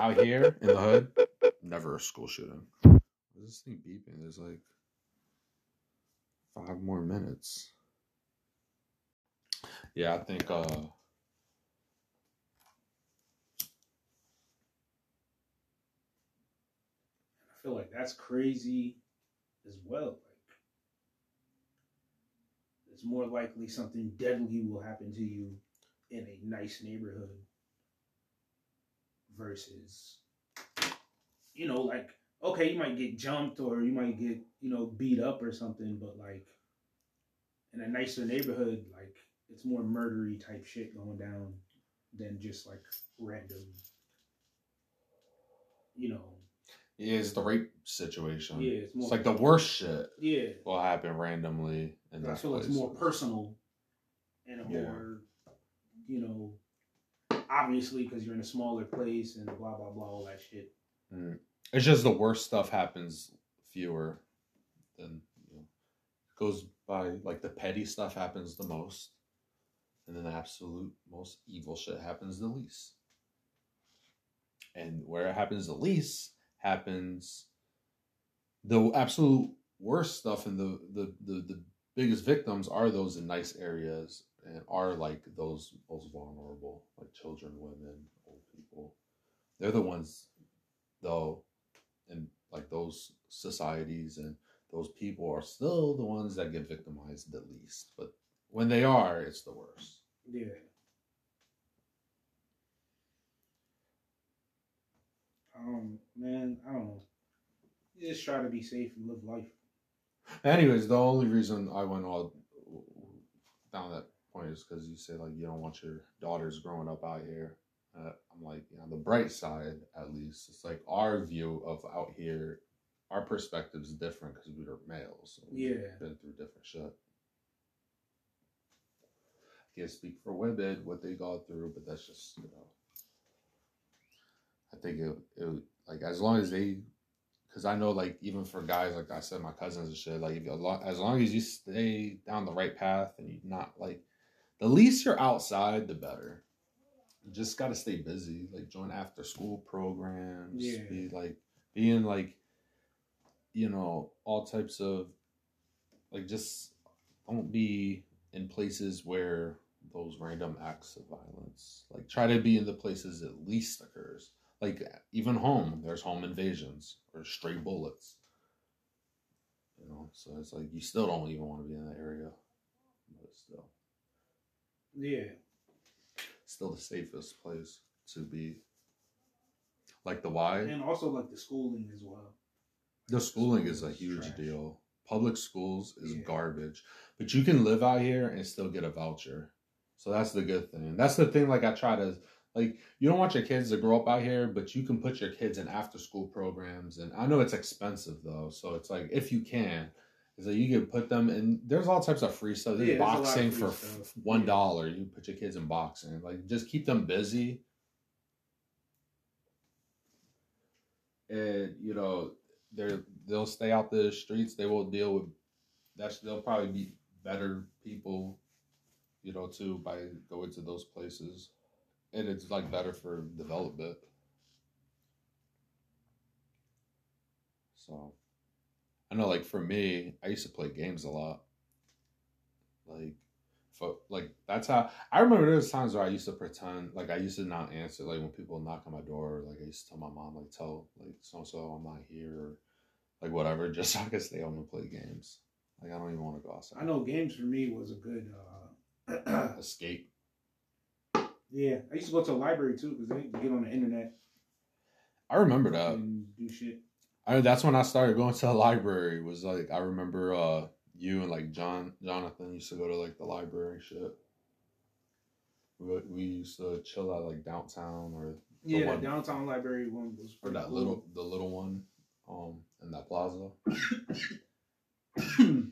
out here in the hood, never a school shooting. What is this thing beeping? There's like five more minutes. Yeah, I think uh I feel like that's crazy as well. It's more likely something deadly will happen to you in a nice neighborhood versus, you know, like okay, you might get jumped or you might get you know beat up or something, but like in a nicer neighborhood, like it's more murdery type shit going down than just like random, you know. Yeah, it's the rape situation. Yeah, it's more It's like the worst shit yeah. will happen randomly in I feel it's more personal and Yeah. more, you know, obviously because you're in a smaller place and blah blah blah all that shit. Mm. It's just the worst stuff happens fewer than you know. Goes by like the petty stuff happens the most, and then the absolute most evil shit happens the least. And where it happens the least happens the absolute worst stuff and the the the, the biggest victims are those in nice areas and are like those most vulnerable, like children, women, old people. They're the ones though and like those societies and those people are still the ones that get victimized the least. But when they are, it's the worst. Yeah. Um, man, I don't know. You just try to be safe and live life. Anyways, the only reason I went all down that point is because you say like you don't want your daughters growing up out here. Uh, I'm like, you know, the bright side at least. It's like our view of out here, our perspective is different because we are males. So we've Yeah. been through different shit. I can't speak for women what they go through, but that's just you know. I think it, it like as long as they because I know like even for guys like I said my cousins and shit like if you, as long as you stay down the right path and you're not like the least you're outside the better. You just got to stay busy like join after school programs Yeah. be like being like you know all types of like just don't be in places where those random acts of violence like try to be in the places it least occurs like even home there's home invasions or stray bullets you know so it's like you still don't even want to be in that area but still Yeah. still the safest place to be like the y And also like the schooling as well. the schooling is a huge trash. deal public schools is Yeah. garbage but you can live out here and still get a voucher so that's the good thing that's the thing like i try to like you don't want your kids to grow up out here but you can put your kids in after school programs and i know it's expensive though so it's like if you can is that you can put them in there's all types of free stuff there's Yeah, there's a lot of boxing free for stuff. one Yeah. you put your kids in boxing like just keep them busy and you know they're they'll stay out the streets they will deal with that's they'll probably be better people you know too by going to those places and it's like better for development. So i know like for me i used to play games a lot. Like for like that's how I remember there was times where I used to pretend like I used to not answer like when people knock on my door like I used to tell my mom like tell like so so I'm not here or like whatever just so I could stay home and play games. Like I don't even want to go outside. I know games for me was a good. uh escape Yeah, I used to go to a library too because they get on the internet I remember that and do shit. I that's when I started going to the library. Was like I remember uh you and like John Jonathan used to go to like the library shit. We, we used to chill at like downtown or The Yeah, one- downtown library one was or that cool. little the little one um in that plaza.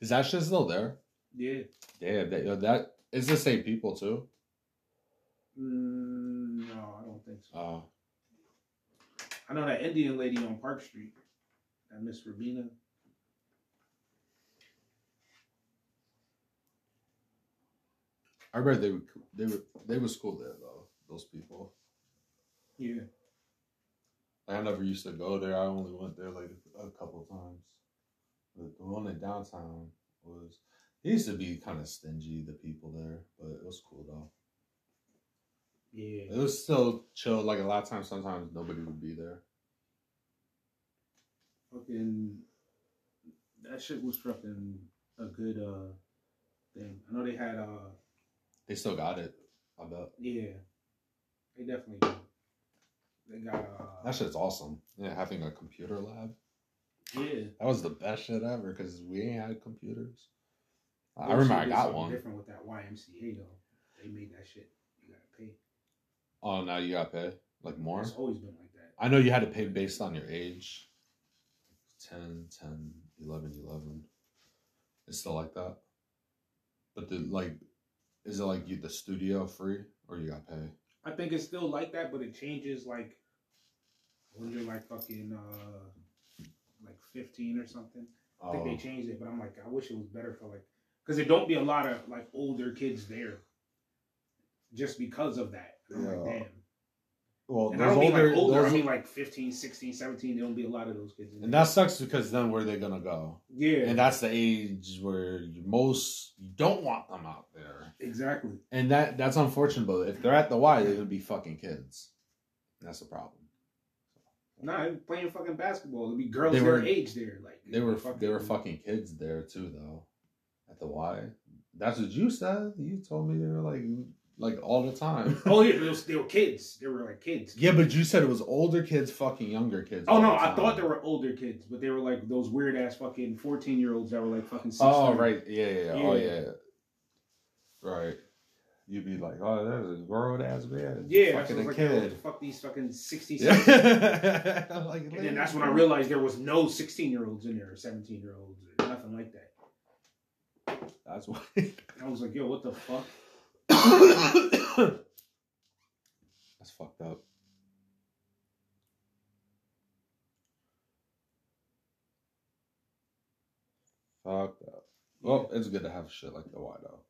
Is that shit still there? yeah. Yeah, that, that is the same people too. Mm, no, I don't think so. Uh, I know that Indian lady on Park Street, that Miss Rabina. I read they were they were they was cool there though. Those people. Yeah. I never used to go there. I only went there like a couple times. But the one in downtown was. It used to be kind of stingy, the people there, but it was cool though. Yeah. It was still chill. Like a lot of times, sometimes nobody would be there. Fucking that shit was fucking a good uh thing. I know they had uh They still got it. I bet yeah. They definitely do. They got uh that shit's awesome. Yeah, having a computer lab. yeah. That was the best shit ever because we ain't had computers. I remember I got one. Different with that YMCA though. They made that shit. You gotta pay. Oh, now you got pay like more. It's always been like that. I know you had to pay based on your age. 10, 10, 11, 11. It's still like that. But the like, is it like you the studio free or you got pay? I think it's still like that, but it changes like when you're like fucking uh like 15 or something. I think Oh. they changed it, but I'm like, I wish it was better for like, because there don't be a lot of like older kids there, just because of that. And I'm like, damn. well, And I don't mean older, like older. those- I mean like 15, 16, 17. There don't be a lot of those kids. In and that sucks because then where are they gonna go? yeah, And that's the age where most you don't want them out there. exactly. And that that's unfortunate. But if they're at the Y, they're gonna be fucking kids. That's the problem. Nah, playing fucking basketball. There'd be girls They their age there. Like They were they were fucking kids there too, though. At the Y, that's what you said. You told me they were like like all the time. Oh yeah, they, were kids. They were like kids. yeah, but you said it was older kids fucking younger kids. Oh no, I thought they were older kids, but they were like those weird ass fucking fourteen year olds that were like fucking. 16. Oh right, yeah, yeah, yeah. oh Yeah. right. You'd be like, oh, that's a grown ass man, Yeah, fucking a like, kid. the fuck these fucking sixty. Yeah. like, And then that's when I realized there was no sixteen year olds in there, or seventeen year olds, or nothing like that. That's why. I was like, yo, what the fuck? That's fucked up. Fucked up. Well, it's good to have shit like the Y though.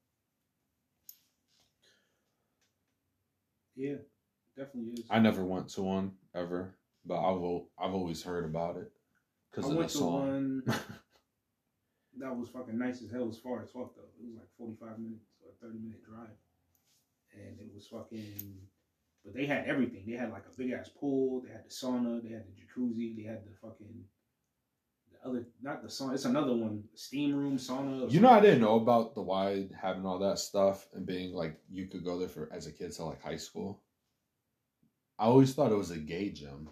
Yeah, definitely is. I never went to one ever, but I've I've always heard about it because I of the went to song. one that was fucking nice as hell as far as fuck though. It was like forty five minutes or thirty minute drive, and it was fucking. But they had everything. They had like a big ass pool. They had the sauna. They had the jacuzzi. They had the fucking. The other, not the sauna. It's another one. Steam room sauna. You know, I didn't know about the Y having all that stuff and being like you could go there for as a kid to like high school. I always thought it was a gay gym.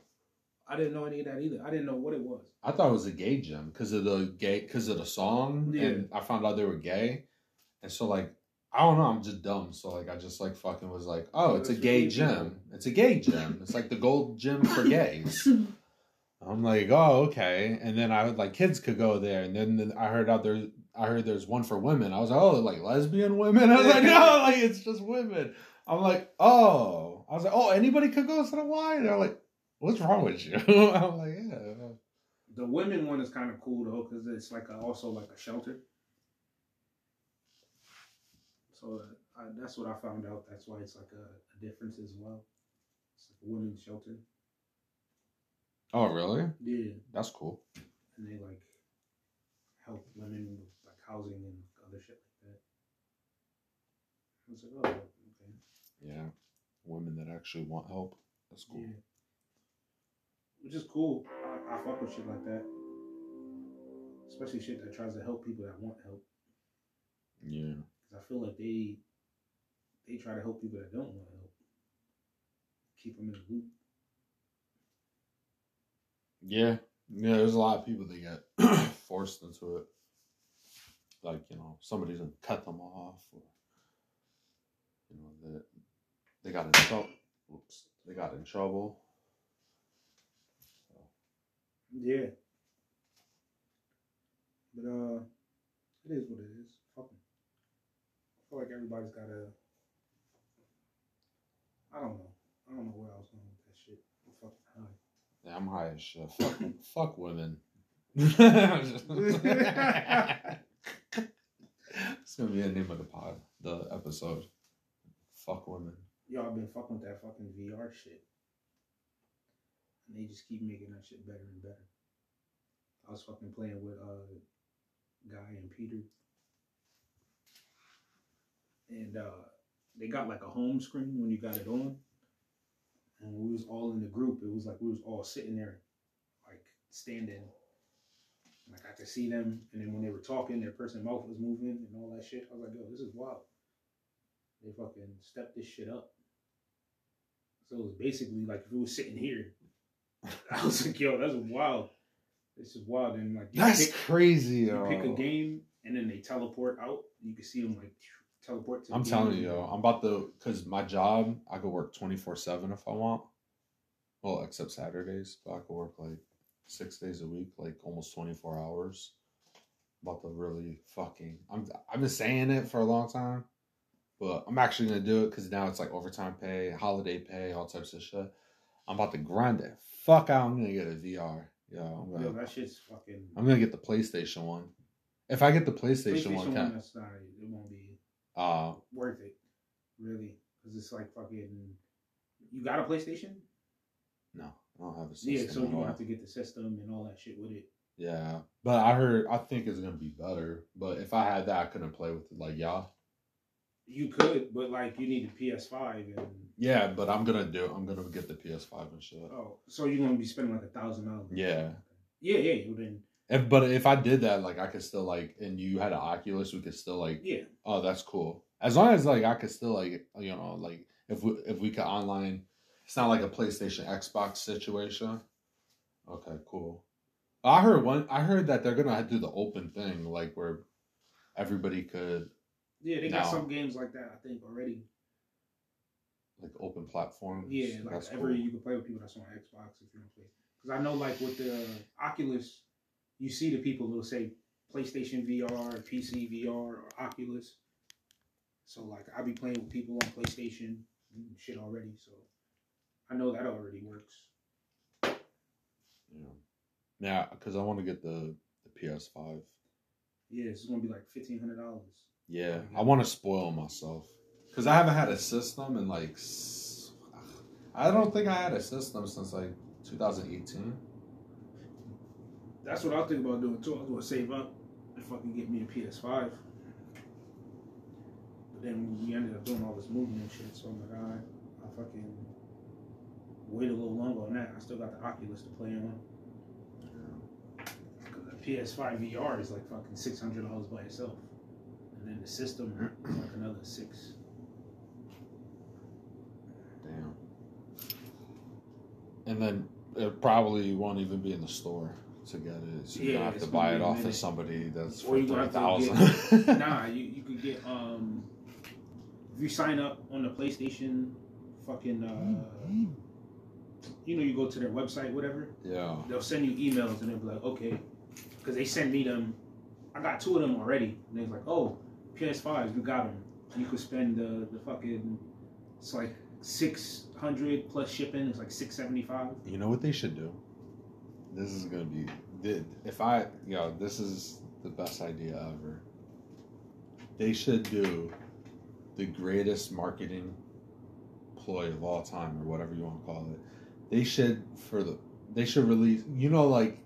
I didn't know any of that either. I didn't know what it was. I thought it was a gay gym because of the gay because of the song, Yeah. and I found out they were gay, and so like I don't know, I'm just dumb, so like I just like fucking was like, oh, it's a gay gym, it's a gay gym, it's like the gold gym for gays. I'm like, oh, okay, and then I would like kids could go there, and then I heard out there, I heard there's one for women. I was like, oh, like lesbian women. I was like, no, like it's just women. I'm like, oh, I was like, oh, anybody could go to the Y. They're like, what's wrong with you? I'm like, yeah. The women one is kind of cool though, because it's like a, also like a shelter. So uh, I, that's what I found out. That's why it's like a, a difference as well. It's like a women's shelter. Oh, really? Yeah, That's cool. and they like help women with like housing and other shit like that. I was like, oh, okay, Yeah. Women that actually want help. That's cool. yeah. Which is cool. I, I fuck with shit like that. Especially shit that tries to help people that want help. Yeah. I feel like they they try to help people that don't want to help. Keep them in the loop. Yeah. Yeah, there's a lot of people that get forced into it. Like, you know, somebody didn't cut them off or you know, that they got in trouble. Oops. They got in trouble. Yeah. But uh it is what it is. Feel like everybody's got a I don't know. I don't know where I was going with that shit. I'm fucking high. Yeah, I'm high as shit. Fuck, fuck women. it's gonna be the name of the pod, the episode. Fuck women. Yo, I've been fucking with that fucking VR shit. And they just keep making that shit better and better. I was fucking playing with uh Guy and Peter. And uh they got like a home screen when you got it on. And we was all in the group. It was like we was all sitting there, like standing. Like I could see them, and then when they were talking, their person mouth was moving and all that shit. I was like, yo, this is wild. They fucking stepped this shit up. So it was basically like if we was sitting here, I was like, yo, that's wild. This is wild. And like you That's pick, crazy, you yo. pick a game, and then they teleport out. You can see them like teleport to. I'm telling you, yo, I'm about to, cause my job, I could work 24 seven if I want. Well, except Saturdays, but I could work like six days a week, like almost 24 hours. about to really fucking. I'm. I've been saying it for a long time, but I'm actually gonna do it because now it's like overtime pay, holiday pay, all types of shit. I'm about to grind it. Fuck out. I'm gonna get a VR. Yeah, I'm gonna. Yo, that shit's fucking. I'm gonna get the PlayStation one. If I get the PlayStation, PlayStation one, one, that's not. It won't be uh, worth it, really, because it's like fucking. You got a PlayStation? no, I don't have a system. Yeah, so you all. have to get the system and all that shit with it. Yeah, but I heard I think it's gonna be better. But if I had that, I couldn't play with it like y'all. You could, but like you need a PS5 and Yeah, but I'm gonna do. I'm gonna get the PS5 and shit. oh, so you're gonna be spending like a thousand dollars. Yeah. Yeah, yeah. Well, then If but if I did that, like I could still like, and you had an Oculus, we could still like. yeah, Oh, that's cool. As long as like I could still like you know like if we if we could online, it's not like a PlayStation Xbox situation. Okay, cool. I heard one. I heard that they're gonna do the open thing, like where everybody could yeah. They got No. some games like that. I think already. like open platforms. Yeah, like that's every cool. you can play with people that's on Xbox if you don't play. Because I know, like with the Oculus, you see the people who'll say PlayStation VR, PC VR, or Oculus. So like I be playing with people on PlayStation and shit already. So I know that already works. Yeah, yeah, because I want to get the the PS5. Yeah, it's gonna be like fifteen hundred dollars. Yeah, I want to spoil myself because I haven't had a system in like. I don't think I had a system since like 2018. That's what I think about doing too. I was gonna save up if I can get me a PS5. But then we ended up doing all this moving and shit, so I'm like, alright, I'll fucking wait a little longer on that. I still got the Oculus to play on. 'Cause the PS5 VR is like fucking six hundred dollars by itself, and then the system is like another six. Damn. And then it probably won't even be in the store to get it. So Yeah, gonna have to buy it off of somebody that's Or for you three thousand. nah, you, you could get um if you sign up on the PlayStation fucking uh you know you go to their website whatever yeah. they'll send you emails and they'll be like okay because they send me them I got two of them already and they're like oh PS5s you got them you could spend the the fucking it's like six hundred plus shipping it's like six seventy five You know what they should do? This is gonna be if I yo, this is the best idea ever. They should do the greatest marketing ploy of all time or whatever you want to call it. They should for the they should release you know like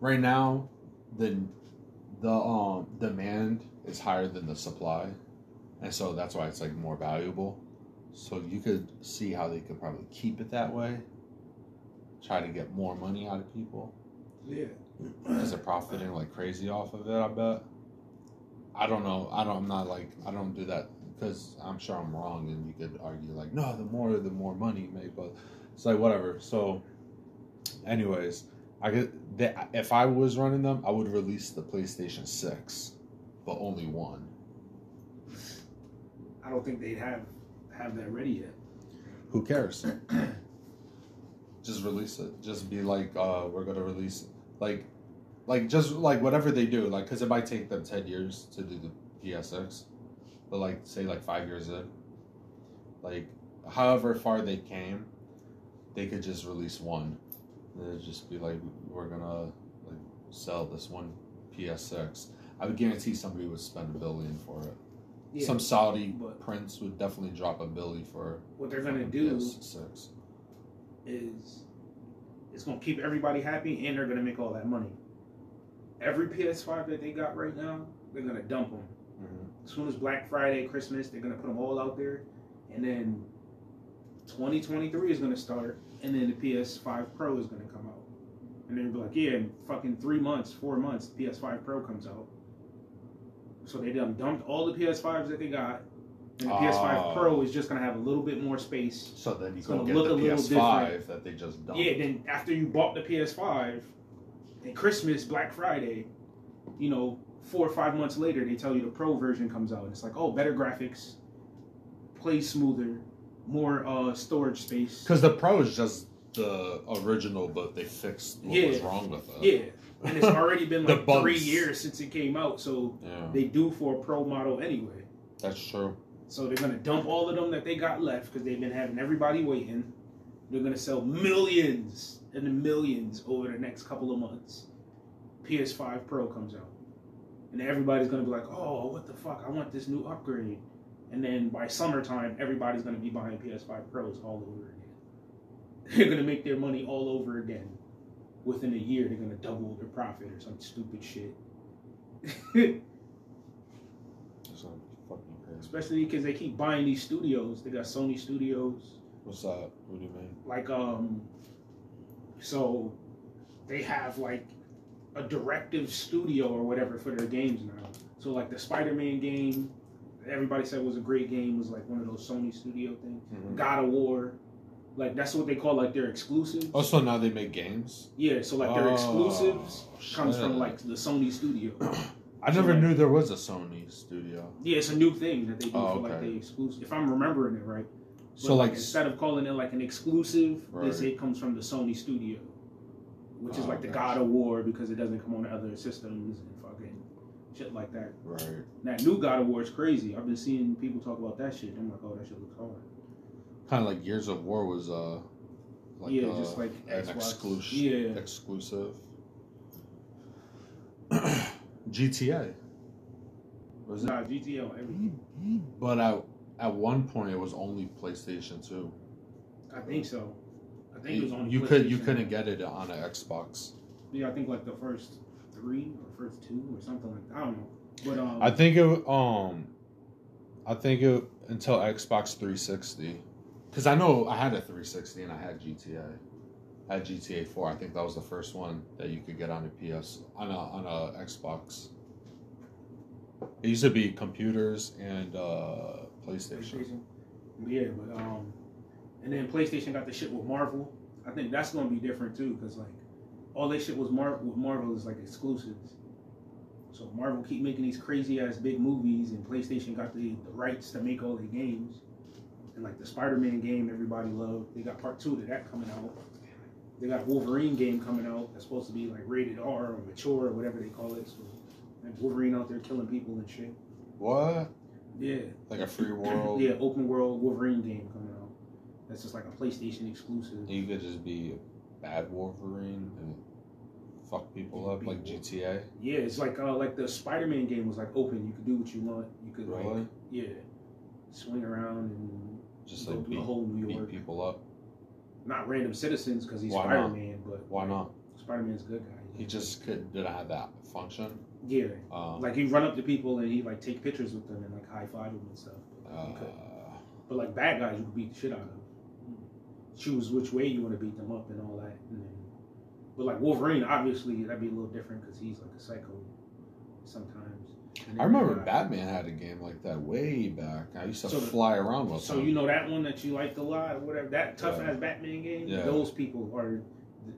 right now the the um demand is higher than the supply and so that's why it's like more valuable so you could see how they could probably keep it that way try to get more money out of people yeah because they're profiting like crazy off of it i bet i don't know i don't i'm not like i don't do that because i'm sure i'm wrong and you could argue like no the more the more money you make but it's like whatever so anyways I could. They, if I was running them, I would release the PlayStation Six, but only one. I don't think they'd have have that ready yet. Who cares? just release it. Just be like, uh, we're gonna release, like, like just like whatever they do, like, because it might take them ten years to do the PSX, but like say like five years in, like, however far they came, they could just release one. And just be like, we're gonna like sell this one PS6. I would guarantee somebody would spend a billion for it. Yeah, Some Saudi prince would definitely drop a billy for what they're gonna do PS6. Is it's gonna keep everybody happy and they're gonna make all that money. Every PS5 that they got right now, they're gonna dump them. Mhm. As soon as Black Friday, Christmas, they're gonna put them all out there, and then 2023 is gonna start, and then the PS5 Pro is gonna come out, and then be like, yeah, in fucking three months, four months, PS5 Pro comes out. So they done dumped all the PS5s that they got, and the PS5 Oh. Pro is just gonna have a little bit more space. So then you go get look the a little PS5 that they just dumped. Yeah, then after you bought the PS5, and Christmas, Black Friday, you know, four or five months later, they tell you the Pro version comes out, and it's like, oh, better graphics, plays smoother, more uh, storage space. Because the Pro is just the original, but they fixed what was wrong with it. Yeah, and it's already been like three years since it came out, so Yeah, they do for a Pro model anyway. that's true. So they're gonna dump all of them that they got left because they've been having everybody waiting. They're gonna sell millions and millions over the next couple of months. PS5 Pro comes out, and everybody's gonna be like, "Oh, what the fuck? I want this new upgrade." And then by summertime, everybody's gonna be buying PS5 Pros all over again. They're gonna make their money all over again. Within a year, they're gonna double their profit or some stupid shit. That's not fucking crazy. Especially because they keep buying these studios. They got Sony Studios. What's up? What do you mean? like um so they have like a directive studio or whatever for their games now so like the spider-man game everybody said was a great game was like one of those sony studio things Mhm. god of war like that's what they call like their exclusives Oh, so now they make games? yeah so like their Oh, exclusives comes from like the sony studio I never like- knew there was a Sony studio. yeah it's a new thing that they do Oh, for like the exclusive if i'm remembering it right So But, like, instead of calling it like an exclusive, they say it comes from the Sony studio, which is Oh, like the. God of War because it doesn't come on other systems and fucking shit like that. right? That new God of War is crazy. I've been seeing people talk about that shit. I'm like, oh, that shit looks hard. Kind of like Gears of War was uh, like yeah, uh, just like an exclusive. Yeah, exclusive. GTA. Was it? nah, GTO, everything. But at at one point, it was only PlayStation Two. I think so. I think it was You, only you could you couldn't get it on an Xbox. Yeah, I think like the first three or first two or something like that. I don't know, but um, I think it um, I think it until Xbox 360, because I know I had a 360 and I had GTA. Had GTA 4. I think that was the first one that you could get on a PS on a on a Xbox. It used to be computers and uh, PlayStation. PlayStation. Yeah, but um, and then PlayStation got the shit with Marvel. I think that's gonna be different too, because like all that shit was Mar- with Marvel is like exclusives. So Marvel keep making these crazy ass big movies, and PlayStation got the, the rights to make all the games. And like the Spider-Man game, everybody loved. They got part two to that coming out. They got Wolverine game coming out. That's supposed to be like rated R or mature or whatever they call it. So like Wolverine out there killing people and shit. What? Yeah. Like a free world? Yeah, open world Wolverine game coming out. That's just like a PlayStation exclusive. You could just be a bad Wolverine and fuck people up like GTA. Yeah, it's like uh, like the Spider-Man game was like open. You could do what you want. You could Really? like yeah, swing around and Just like beat, whole New beat people up. Not random citizens because he's Why not? Spider-Man, but Why not? Spider-Man's a good guy. He just could didn't have that function. yeah, Um, like he'd run up to people and he'd like take pictures with them and like high five them and stuff. uh, But like bad guys, you could beat the shit out of. them. Choose which way you want to beat them up and all that. And then, but like Wolverine, obviously that'd be a little different because he's like a psycho sometimes. I remember Batman had a game like that way back. I used to So- fly around with So him. you know that one that you liked a lot, or whatever that tough Yeah. ass Batman game. Yeah. Those people are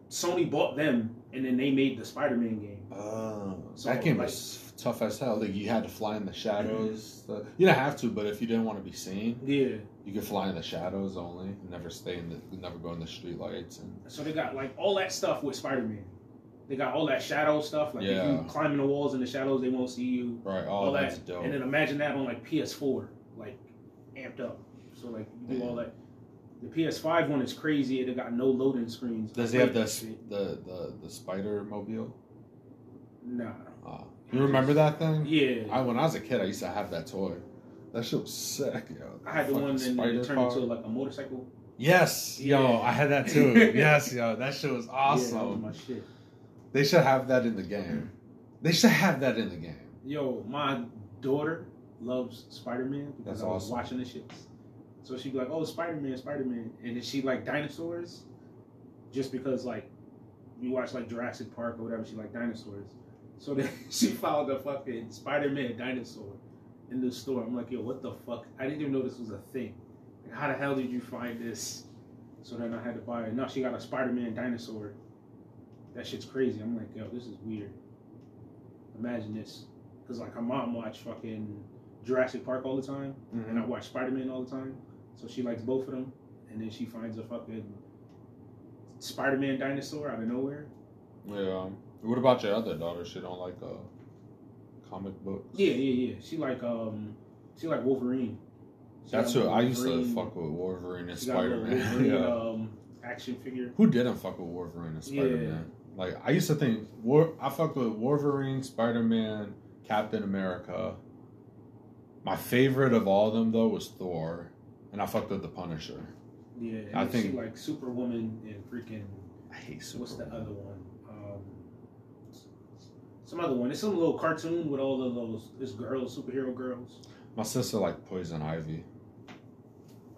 Sony bought them, and then they made the Spider-Man game. Oh, So, that game like- was tough as hell. Like you had to fly in the shadows. You didn't have to, but if you didn't want to be seen, Yeah. you could fly in the shadows only. Never stay in the, never go in the street lights. And So they got like all that stuff with Spider-Man. They got all that shadow stuff. Like if you climb in the walls in the shadows, they won't see you. right, all oh, that's that. dope. And then imagine that on like PS4, like amped up. So like you do all that. The PS5 one is crazy. It got no loading screens. Does I he have the the the, the spider mobile? Nah. Uh, you remember that thing? Yeah. I when I was a kid, I used to have that toy. That shit was sick, yo. I had the one that turned car. into like a motorcycle. Yes, yo, I had that too. yes, yo, that shit was Yeah, awesome. that was my shit. They should have that in the game. They should have that in the game. Yo, my daughter loves Spider Man because That's I was awesome. watching the shit. So she'd be like, "Oh, Spider Man, Spider Man," and then she like dinosaurs, just because like you watch like Jurassic Park or whatever. She like dinosaurs. So then she found a fucking Spider Man dinosaur in the store. I'm like, yo, what the fuck? I didn't even know this was a thing. Like, how the hell did you find this? So then I had to buy it. Now she got a Spider Man dinosaur. That shit's crazy. I'm like, yo, this is weird. Imagine this. Because, like, her mom watched fucking Jurassic Park all the time, and I watch Spider Man all the time. So she likes both of them. And then she finds a fucking Spider Man dinosaur out of nowhere. Yeah. What about your other daughter? She don't like uh, comic books. Yeah, yeah, yeah. She like um, she like Wolverine. She That's who I used to fuck with. Wolverine and She got a Spider Man. Yeah. um, action figure. Who didn't fuck with Wolverine and Spider Man? Like I used to think War. I fucked with Wolverine, Spider Man, Captain America. My favorite of all of them though was Thor, and I fucked with the Punisher. Yeah, I think- like Superwoman and freaking I hate Superman. what's the other one? Um, some other one. It's some little cartoon with all of those this girls, superhero girls. My sister liked Poison Ivy,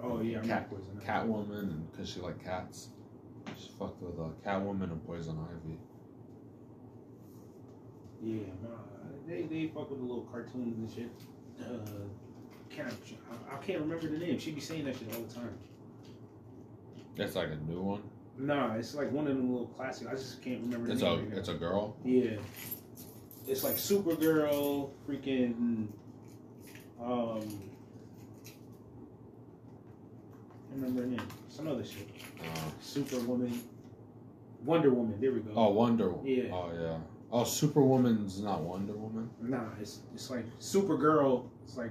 Oh yeah, Cat- poison. Catwoman, and because she liked cats, she fucked with uh, Catwoman and Poison Ivy. Yeah, nah, they they fuck with the little cartoons and shit. Uh, can't I, I can't remember the name. She be saying that shit all the time. That's like a new one. Nah, it's like one of them little classics. I just can't remember the It's name. a right it's a girl. Yeah. It's like Supergirl, freaking um I can't remember her name. Some other shit. Uh, Superwoman. Wonder Woman, there we go. oh, Wonder. Woman. Yeah. Oh yeah. Oh, Superwoman's not Wonder Woman. Nah, it's it's like Supergirl, it's like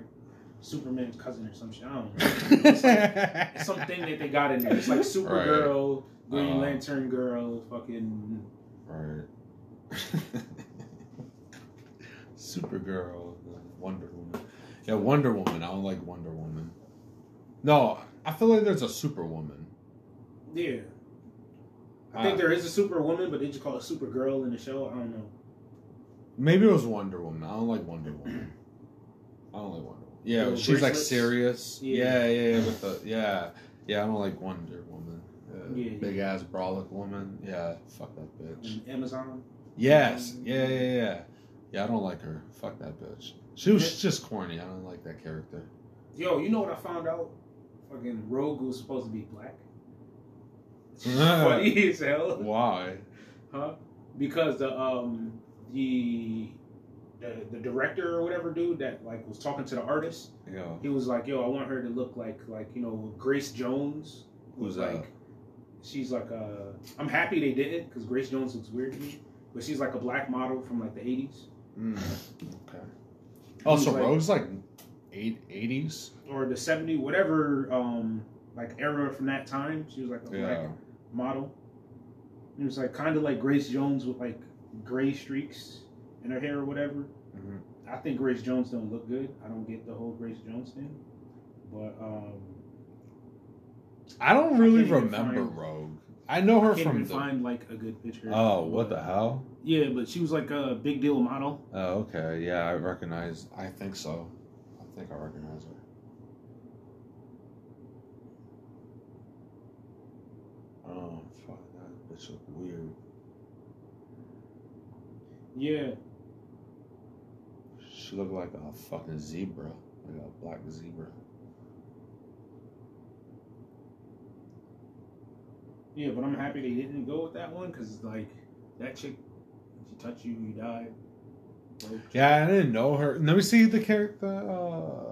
Superman's cousin or some shit. I don't know. It's, like, it's something that they got in there. It's like Supergirl, Green Uh. Lantern Girl, fucking Right. Supergirl, Wonder Woman. Yeah, Wonder Woman. I don't like Wonder Woman. No, I feel like there's a Superwoman. Yeah. I think Uh, there is a Superwoman, but they just call it Supergirl in the show. I don't know. Maybe it was Wonder Woman. I don't like Wonder Woman. I don't like Wonder Woman. Yeah, she's like serious. Yeah. Yeah, yeah, yeah. With the yeah, yeah. I don't like Wonder Woman. Yeah, yeah. big ass brolic woman. Yeah, fuck that bitch. And Amazon. Yes, yeah, yeah, yeah. Yeah, I don't like her. Fuck that bitch. She was just corny. I don't like that character. Yo, you know what I found out? Fucking Rogue was supposed to be black. Yeah. Funny as hell, Why? huh? Because the um the the the director or whatever dude that like was talking to the artist, Yeah. he was like, "Yo, I want her to look like like you know Grace Jones." Who's like that? she's like a. I'm happy they did it because Grace Jones looks weird to me, but she's like a black model from like the '80s Mm, okay. Oh, so Who's like- Rogue's like eight eighties. or the '70s, whatever um like era from that time. She was like a Yeah. black model. It was like kind of like Grace Jones with like gray streaks in her hair or whatever. Mhm. I think Grace Jones don't look good. I don't get the whole Grace Jones thing, but um, I don't really can't remember find- Rogue. I know her I from the. find like a good picture. Oh, what the hell? Yeah, but she was like a big deal model. Oh, okay. Yeah, I recognize. I think so. I think I recognize her. Oh, fuck. That bitch look weird. Yeah, She looked like a fucking zebra. Like a black zebra. Yeah, but I'm happy they didn't go with that one because like that chick, if she touched you, you died. Broke. Yeah, I didn't know her. Let me see the character. Uh,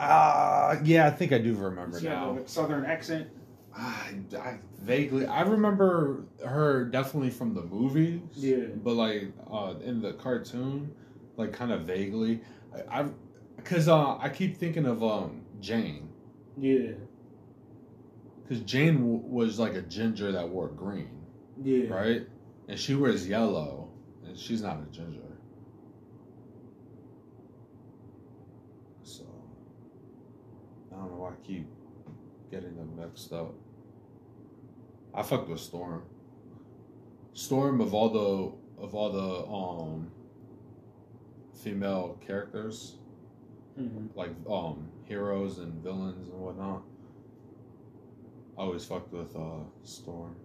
uh yeah, I think I do remember She now. like a southern accent. I, I vaguely, I remember her definitely from the movies. Yeah. But like uh, in the cartoon, like kind of vaguely, I, I because uh, I keep thinking of um Jane, Yeah, because Jane w- was like a ginger that wore green, yeah. right? And she wears yellow, she's not a ginger. So I don't know why I keep getting them mixed up. I fucked with Storm. Storm of all the of all the um female characters, Mhm. like um heroes and villains and whatnot. I always fucked with uh Storm.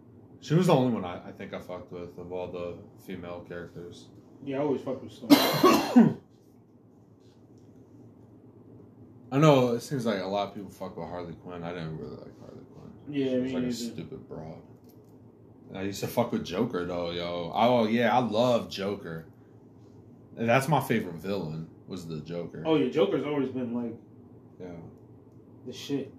She was the only one I, I think I fucked with of all the female characters. Yeah, I always fuck with Storm. I know it seems like a lot of people fuck with Harley Quinn. I didn't really like Harley Quinn. Yeah, she was like a stupid broad. And I used to fuck with Joker though, yo. Oh yeah, I love Joker. And that's my favorite villain was the Joker. oh yeah, Joker's always been like yeah. the shit.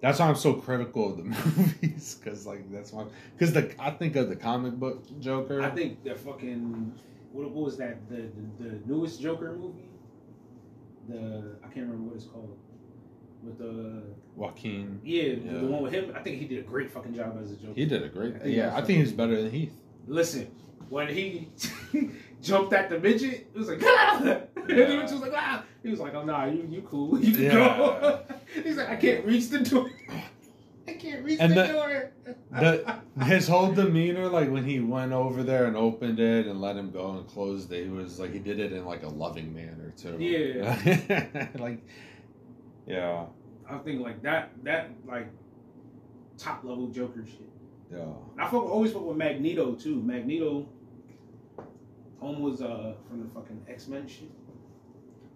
That's why I'm so critical of the movies, because like that's why. Because the I think of the comic book Joker. I think the fucking what, what was that the, the the newest Joker movie? The I can't remember what it's called. With the Joaquin. yeah, Yeah. the one with him. I think he did a great fucking job as a Joker. He did a great. I think yeah, I think he's better than Heath. Listen, when he jumped at the midget, it was like, ah! and the midget was like, ah! He was like, oh, nah, you, you cool. You can go. He's like, I can't reach the door. I can't reach And the, the- door. the his whole demeanor, like when he went over there and opened it and let him go and closed it, he was like he did it in like a loving manner too. Yeah. like, yeah, I think like that, that like top level Joker shit. yeah. I fuck, always fuck with Magneto too. Magneto, home was uh from the fucking X Men shit.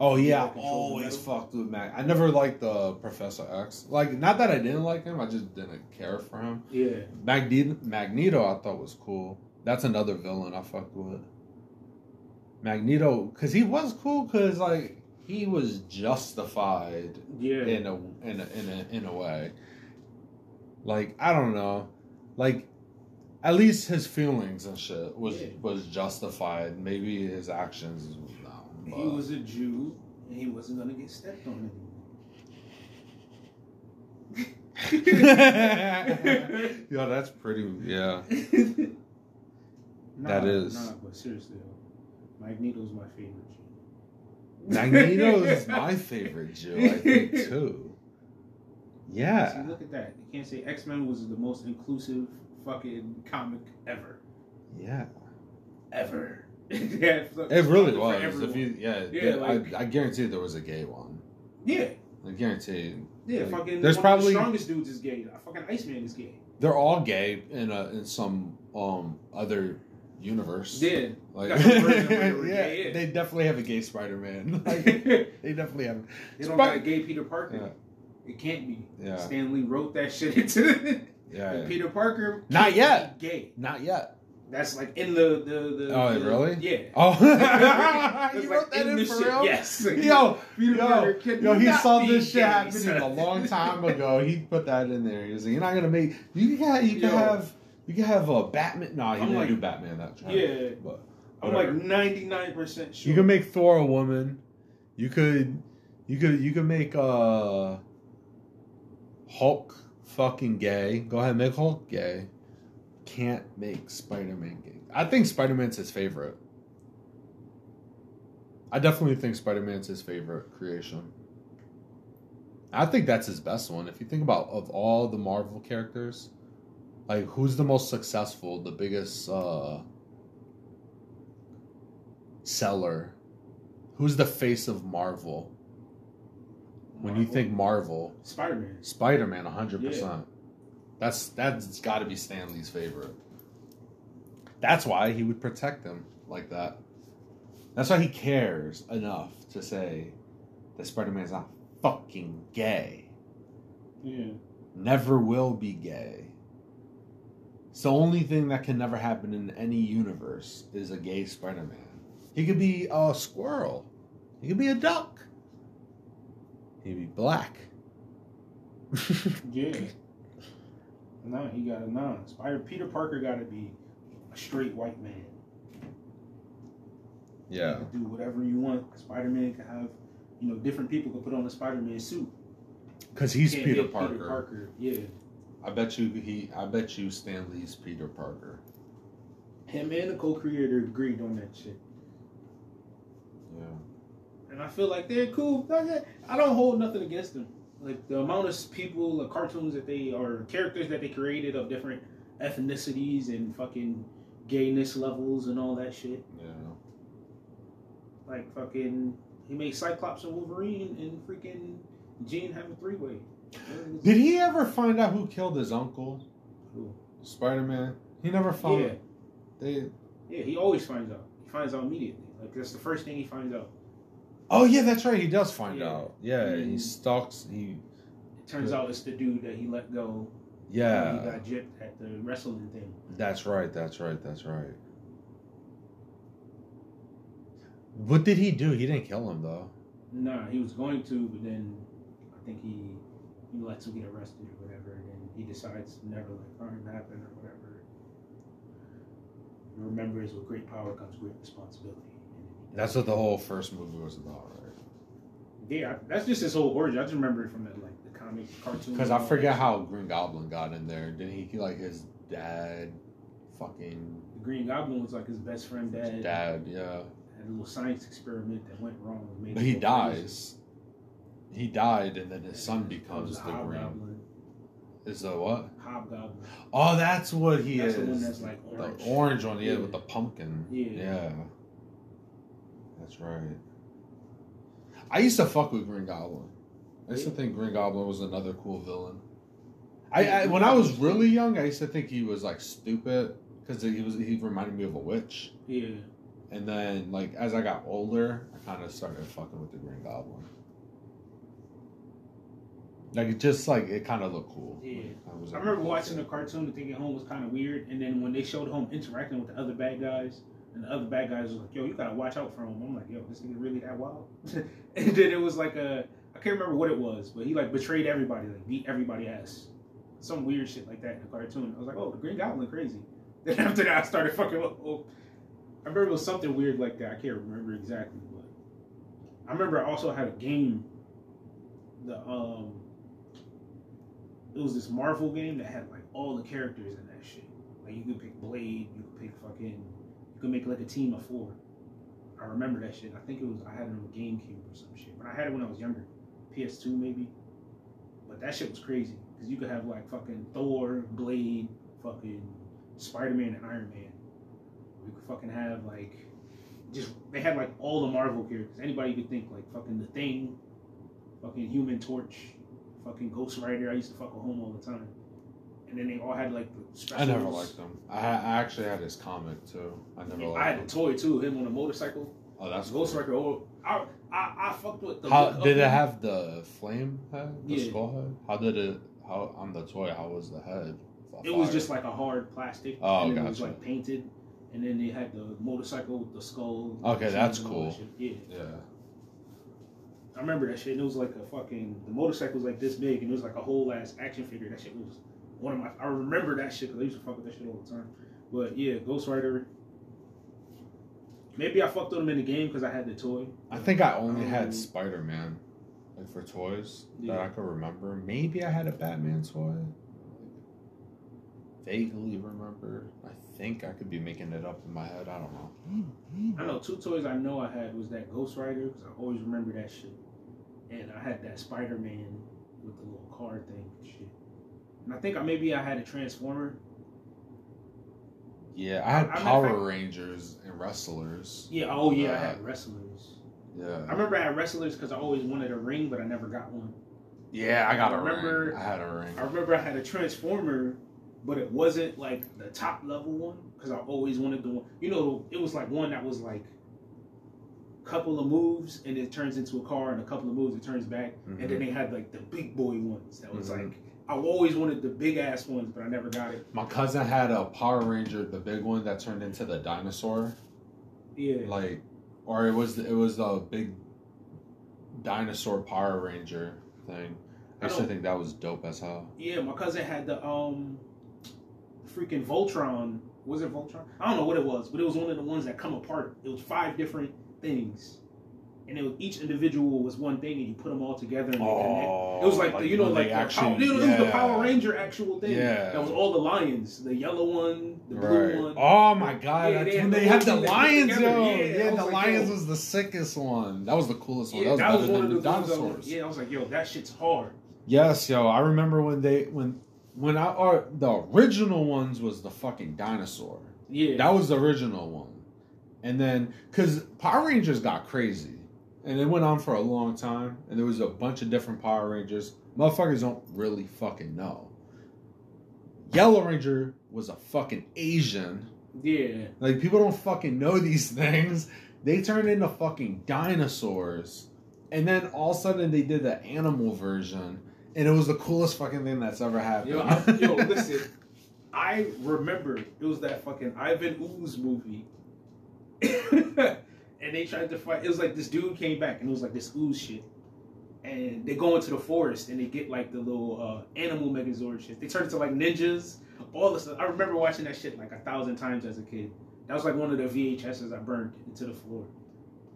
Oh Yeah, I always fucked with Mag. I never liked the Professor X. Like, not that I didn't like him, I just didn't care for him. Yeah, Magneto, Magneto, I thought was cool. That's another villain I fucked with. Magneto, because he was cool, because like he was justified yeah. in a in a in a in a way. Like I don't know, like at least his feelings and shit was Yeah. was justified. Maybe his actions, he was a Jew, and he wasn't gonna get stepped on anymore. Yo, that's pretty. Yeah, nah, That is- Nah, but seriously, though, Magneto's my favorite. Jew. Magneto is my favorite Jew. I think too. See, Yeah, look at that. You can't say X Men was the most inclusive fucking comic ever. yeah. Ever. yeah, It really was. If you, yeah, Yeah, there- like- I, I guarantee there was a gay one. yeah, I guarantee. yeah. Like, fucking. there's probably- the strongest dudes is gay. Fucking Iceman is gay. They're all gay in a in some um other universe. Yeah. Like, Got some version where they yeah, yeah. they definitely have a gay Spider Man. Like, they definitely have. They don't got a gay Peter Parker. Yeah. It can't be. Yeah, Stan Lee wrote that shit into the. yeah. yeah. Peter Parker. Not yet. Gay. Not yet. That's like in the the. the Oh, the- really? Yeah. Oh, It's you like wrote that in the for shit. real? Yes. Yo, Peter yo, yo, he saw this shit happening a long time ago. He put that in there. He was like, "You're not gonna make you can have, you can Yo. have you can have a Batman." No, he I'm didn't like- do Batman that time. Yeah. but I'm like ninety nine percent sure. You can make Thor a woman. You could, you could, you could make uh Hulk fucking gay. Go ahead, make Hulk gay. Can't make Spider Man gay. I think Spider Man's his favorite. I definitely think Spider Man's his favorite creation. I think that's his best one. If you think about of all the Marvel characters, like who's the most successful, the biggest uh seller? Who's the face of Marvel? When you think Marvel, Spider Man. Spider Man, hundred percent. That's that's got to be Stan Lee's favorite. That's why he would protect him like that. That's why he cares enough to say that Spider Man's not fucking gay. Yeah. never will be gay. It's the only thing that can never happen in any universe is a gay Spider Man. He could be a squirrel. He could be a duck. He'd be black. Yeah. No, he got a no. Spider Peter Parker got to be a straight white man. Yeah. You can do whatever you want. Spider Man can have, you know, different people can put on a Spider Man suit. Because he's Can't Peter Parker. Peter Parker. Yeah. I bet you he I bet you Stan Lee's Peter Parker. Him and the co-creator agreed on that shit. Yeah. And I feel like they're cool. I don't hold nothing against them. Like the amount of people, the cartoons that they or characters that they created of different ethnicities and fucking gayness levels and all that shit. Yeah. Like fucking, he made Cyclops and Wolverine and freaking Jean have a three way. Did he ever find out who killed his uncle? Who? Spider Man? He never found Yeah, they yeah. He always finds out. He finds out immediately. Like that's the first thing he finds out. Oh yeah, that's right. He does find Yeah. out. Yeah, he Mhm. stalks. He It turns out it's the dude that he let go. Yeah, He got gypped at the wrestling thing. That's right. That's right. That's right. What did he do? He didn't kill him though. Nah, he was going to, but then I think he he lets him get arrested or whatever, and then he decides to never let crime happen or whatever. He remembers with great power comes great responsibility. And then he That's what the whole first movie was about, right? Yeah, that's just his whole origin. I just remember it from the like the comic cartoon. Because I forget how Green Goblin got in there. Didn't he like his dad? Fucking the Green Goblin was like his best friend dad. dad, yeah. Had a little science experiment that went wrong. and made But he dies. He died, and then his son becomes the Green. Hobgoblin. Is the what? Hobgoblin. Oh, that's what he That's is. the one that's like orange. The orange one, yeah, Yeah. with the pumpkin. Yeah. Yeah. That's right. I used to fuck with Green Goblin. I used to think Green Goblin was another cool villain. I, I when I was really young, I used to think he was like stupid because he was he reminded me of a witch. Yeah. And then like as I got older, I kind of started fucking with the Green Goblin. Like it just like it kind of looked cool. Yeah. I, was I remember watching the cartoon and thinking home was kind of weird, and then when they showed home interacting with the other bad guys, and the other bad guys was like, "Yo, you gotta watch out for him." I'm like, "Yo, this nigga really that wild?" and then it was like a, I can't remember what it was, but he like betrayed everybody, like beat everybody ass, some weird shit like that in the cartoon. I was like, "Oh, the Green Goblin crazy." Then after that, I started fucking. Oh, I remember it was something weird like that. I can't remember exactly, but I remember I also had a game. The um it was this Marvel game that had like all the characters in that shit. Like you could pick Blade, you could pick fucking, could make like a team of four. I remember that shit. I think it was I had it on GameCube or some shit, but I had it when I was younger, PS2 maybe. But that shit was crazy because you could have like fucking Thor, Blade, fucking Spider Man, and Iron Man. You could fucking have like, just they had like all the Marvel characters. Anybody could think like fucking the Thing, fucking Human Torch, fucking Ghost Rider. I used to fuck with home all the time. And then they all had like the specials. I never liked them. I, I actually had his comic too. I never Yeah, liked I had him. a toy too, him on a motorcycle. Oh, that's Ghost cool. Rider. Oh, I, I, I fucked with the. How did it have the flame head, the Yeah. skull head? How did it? How on the toy? How was the head? It was just like a hard plastic. Oh, and then it was like painted. And then they had the motorcycle with the skull. Okay, that's cool. Yeah. yeah. I remember that shit. And it was like a fucking the motorcycle was like this big, and it was like a whole ass action figure. That shit was one of my. I remember that shit because I used to fuck with that shit all the time. But yeah, Ghost Rider. Maybe I fucked with him in the game because I had the toy. I think I only Um, had Spider Man, like for toys that I could remember. Maybe I had a Batman toy. Vaguely remember. I think I could be making it up in my head. I don't know. I know two toys I know I had was that Ghost Rider because I always remember that shit, and I had that Spider Man with the little card thing and shit. And I think I maybe I had a Transformer. Yeah, I had I- Power Rangers and wrestlers. Yeah, oh yeah, I Uh, had wrestlers. Yeah. I remember I had wrestlers because I always wanted a ring, but I never got one. Yeah, I got a I remember- ring. I had a ring. I remember I had a Transformer, but it wasn't like the top level one because I always wanted the one. You know, it was like one that was like couple of moves and it turns into a car, and a couple of moves it turns back, and then Mhm. they had like the big boy ones that was Mhm. like I always wanted the big ass ones, but I never got it. My cousin had a Power Ranger, the big one that turned into the dinosaur. Yeah, Like, or it was it was the big dinosaur Power Ranger thing. I I used to think that was dope as hell. yeah. My cousin had the um, freaking Voltron. Was it Voltron? I don't know what it was, but it was one of the ones that come apart. It was five different things, and it was each individual was one thing, and you put them all together. And they oh, connect. It was like, the, you know, like the, power, you know, was the. Power Ranger actual thing. Yeah. that was all the lions, the yellow one, the blue Right. one. Oh my god, Yeah, they when had they the had the lions, yo. Yeah, Yeah, the like, lions yo. was the sickest one. That was the coolest one. Yeah, that was better one than of the dinosaurs. Yeah, I was like, yo, that shit's hard. Yes, yo. I remember when they when when I or the original ones was the fucking dinosaur. Yeah, That was the original one. And then, because Power Rangers got crazy. And it went on for a long time. And there was a bunch of different Power Rangers. Motherfuckers don't really fucking know. Yellow Ranger was a fucking Asian. yeah, Like, people don't fucking know these things. They turned into fucking dinosaurs. And then all of a sudden they did the animal version. And it was the coolest fucking thing that's ever happened. yo, I, yo, listen. I remember it was that fucking Ivan Ooze movie, and they tried to fight. It was like this dude came back, and it was like this ooze shit. And they go into the forest, and they get like the little uh, animal Megazord shit. They turn into like ninjas. All this. I remember watching that shit like a thousand times as a kid. That was like one of the VHSs I burned into the floor.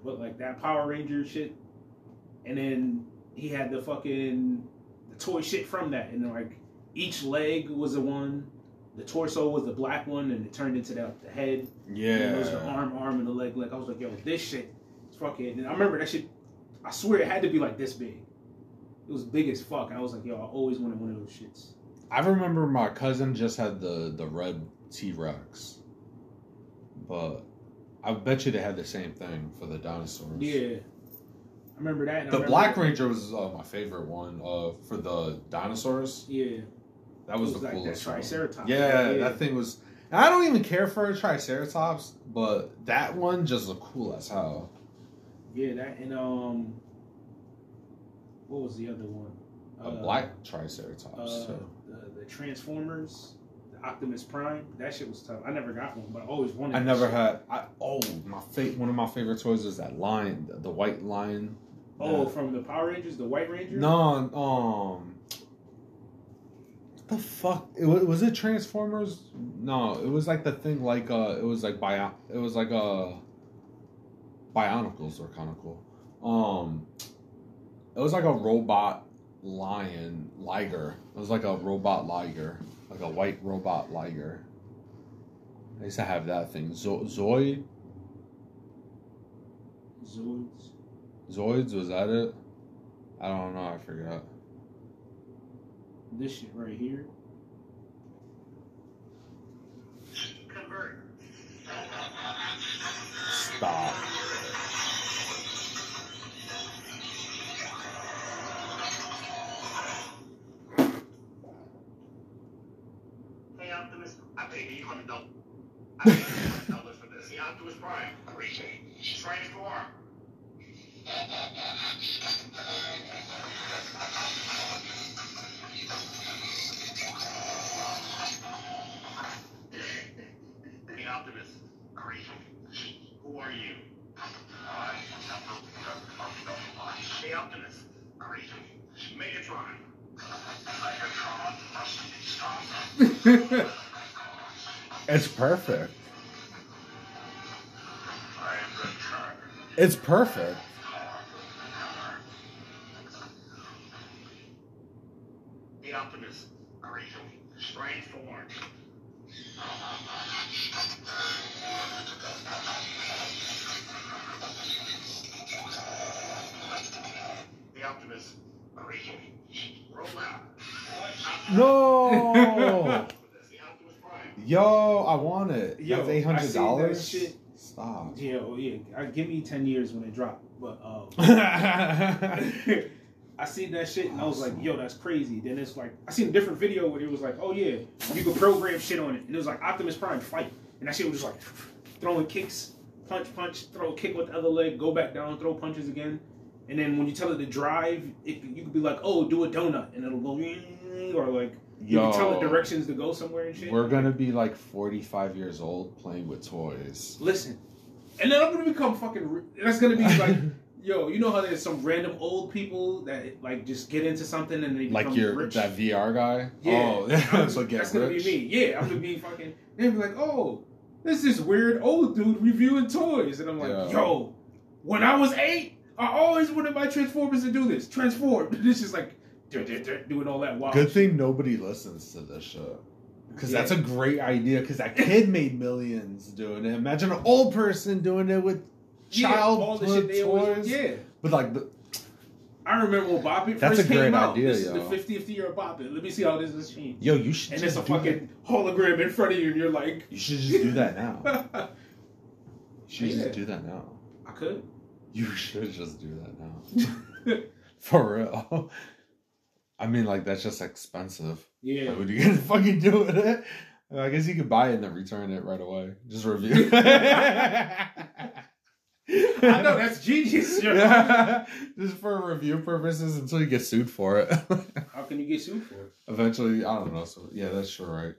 But like that Power Ranger shit, and then he had the fucking the toy shit from that, and then like each leg was the one, the torso was the black one, and it turned into the, the head. And then it was the arm, arm, and the leg, leg. I was like, yo, this shit is fucking. And I remember that shit. I swear it had to be like this big. It was big as fuck. I was like, yo, I always wanted one of those shits. I remember my cousin just had the the red T Rex, but I bet you they had the same thing for the dinosaurs. Yeah, I remember that. The remember- Black Ranger was uh, my favorite one uh, for the dinosaurs. Yeah, That was was the like that coolest. one. Triceratops. Yeah, Yeah. that thing was. I don't even care for a Triceratops, but that one just looked cool as hell. yeah, that and um, what was the other one? A Uh, black Triceratops. uh, too. the, the Transformers, the Optimus Prime. That shit was tough. I never got one, but I always wanted. I never shit. had. I oh my fa- One of my favorite toys is that lion, the, the white lion. Oh, The- from the Power Rangers, the White Ranger. No, um, the fuck? It was, was it Transformers? No, it was like the thing like uh, it was like bio, it was like uh, Bionicles are kind of cool. Um, it was like a robot lion liger. It was like a robot liger, like a white robot liger. I used to have that thing. Zo- Zoid, Zoids. Zoids was that it? I don't know. I forgot. This shit right here. Convert. Stop. Hey, Optimus. I paid eight hundred dollars. I paid eight hundred dollars for this. The Optimus Prime. Greetings. Transform. It's perfect. I am returned. It's perfect. The Optimus. Greetings. Transformed. The Optimus. Greetings. Roll out. No. The Optimus Prime. Yo, I want it. Yo, eight hundred dollars. shit. Stop. Yeah, oh yeah. Uh, give me ten years when it dropped. But um, I seen that shit and I was like, yo, that's crazy. Then it's like I seen a different video where it was like, oh yeah, you could program shit on it, and it was like Optimus Prime fight, and that shit was just like throwing kicks, punch, punch, throw a kick with the other leg, go back down, throw punches again, and then when you tell it to drive, it, you could be like, oh, do a donut, and it'll go, or like you Yo, can tell it directions to go somewhere and shit. we're gonna be like 45 years old playing with toys. Listen, and then I'm gonna become fucking. ri- That's gonna be like, yo, you know how there's some random old people that like just get into something and they become like your rich. that VR guy. Yeah, Oh, I'm- so get that's gonna rich. be me. Yeah, I'm gonna be fucking. They'd be like, oh, this is weird old dude reviewing toys, and I'm like, Yeah. yo, when I was eight, I always wanted my Transformers to do this. Transform. This is like doing all that wild. Good shit. thing nobody listens to this shit. Because Yeah. that's a great idea. Because that kid made millions doing it. Imagine an old person doing it with Yeah, all the shit childhood they always- toys. Yeah. But like, the, I remember when Bop It That's first a great came out. idea, this yo. is the 50th year of Bop It. Let me see how this has changed. yo, you should And just it's a do fucking hologram in front of you, and you're like, You should just do that now. You should Yeah. just do that now. I could. You should just do that now. For real. I mean, like that's just expensive. yeah. Like, what are you gonna fucking do with it? I guess you could buy it and then return it right away. Just review. I know that's genius. Yeah, just for review purposes until you get sued for it. How can you get sued for it? Eventually, I don't know. So yeah, that's sure, right?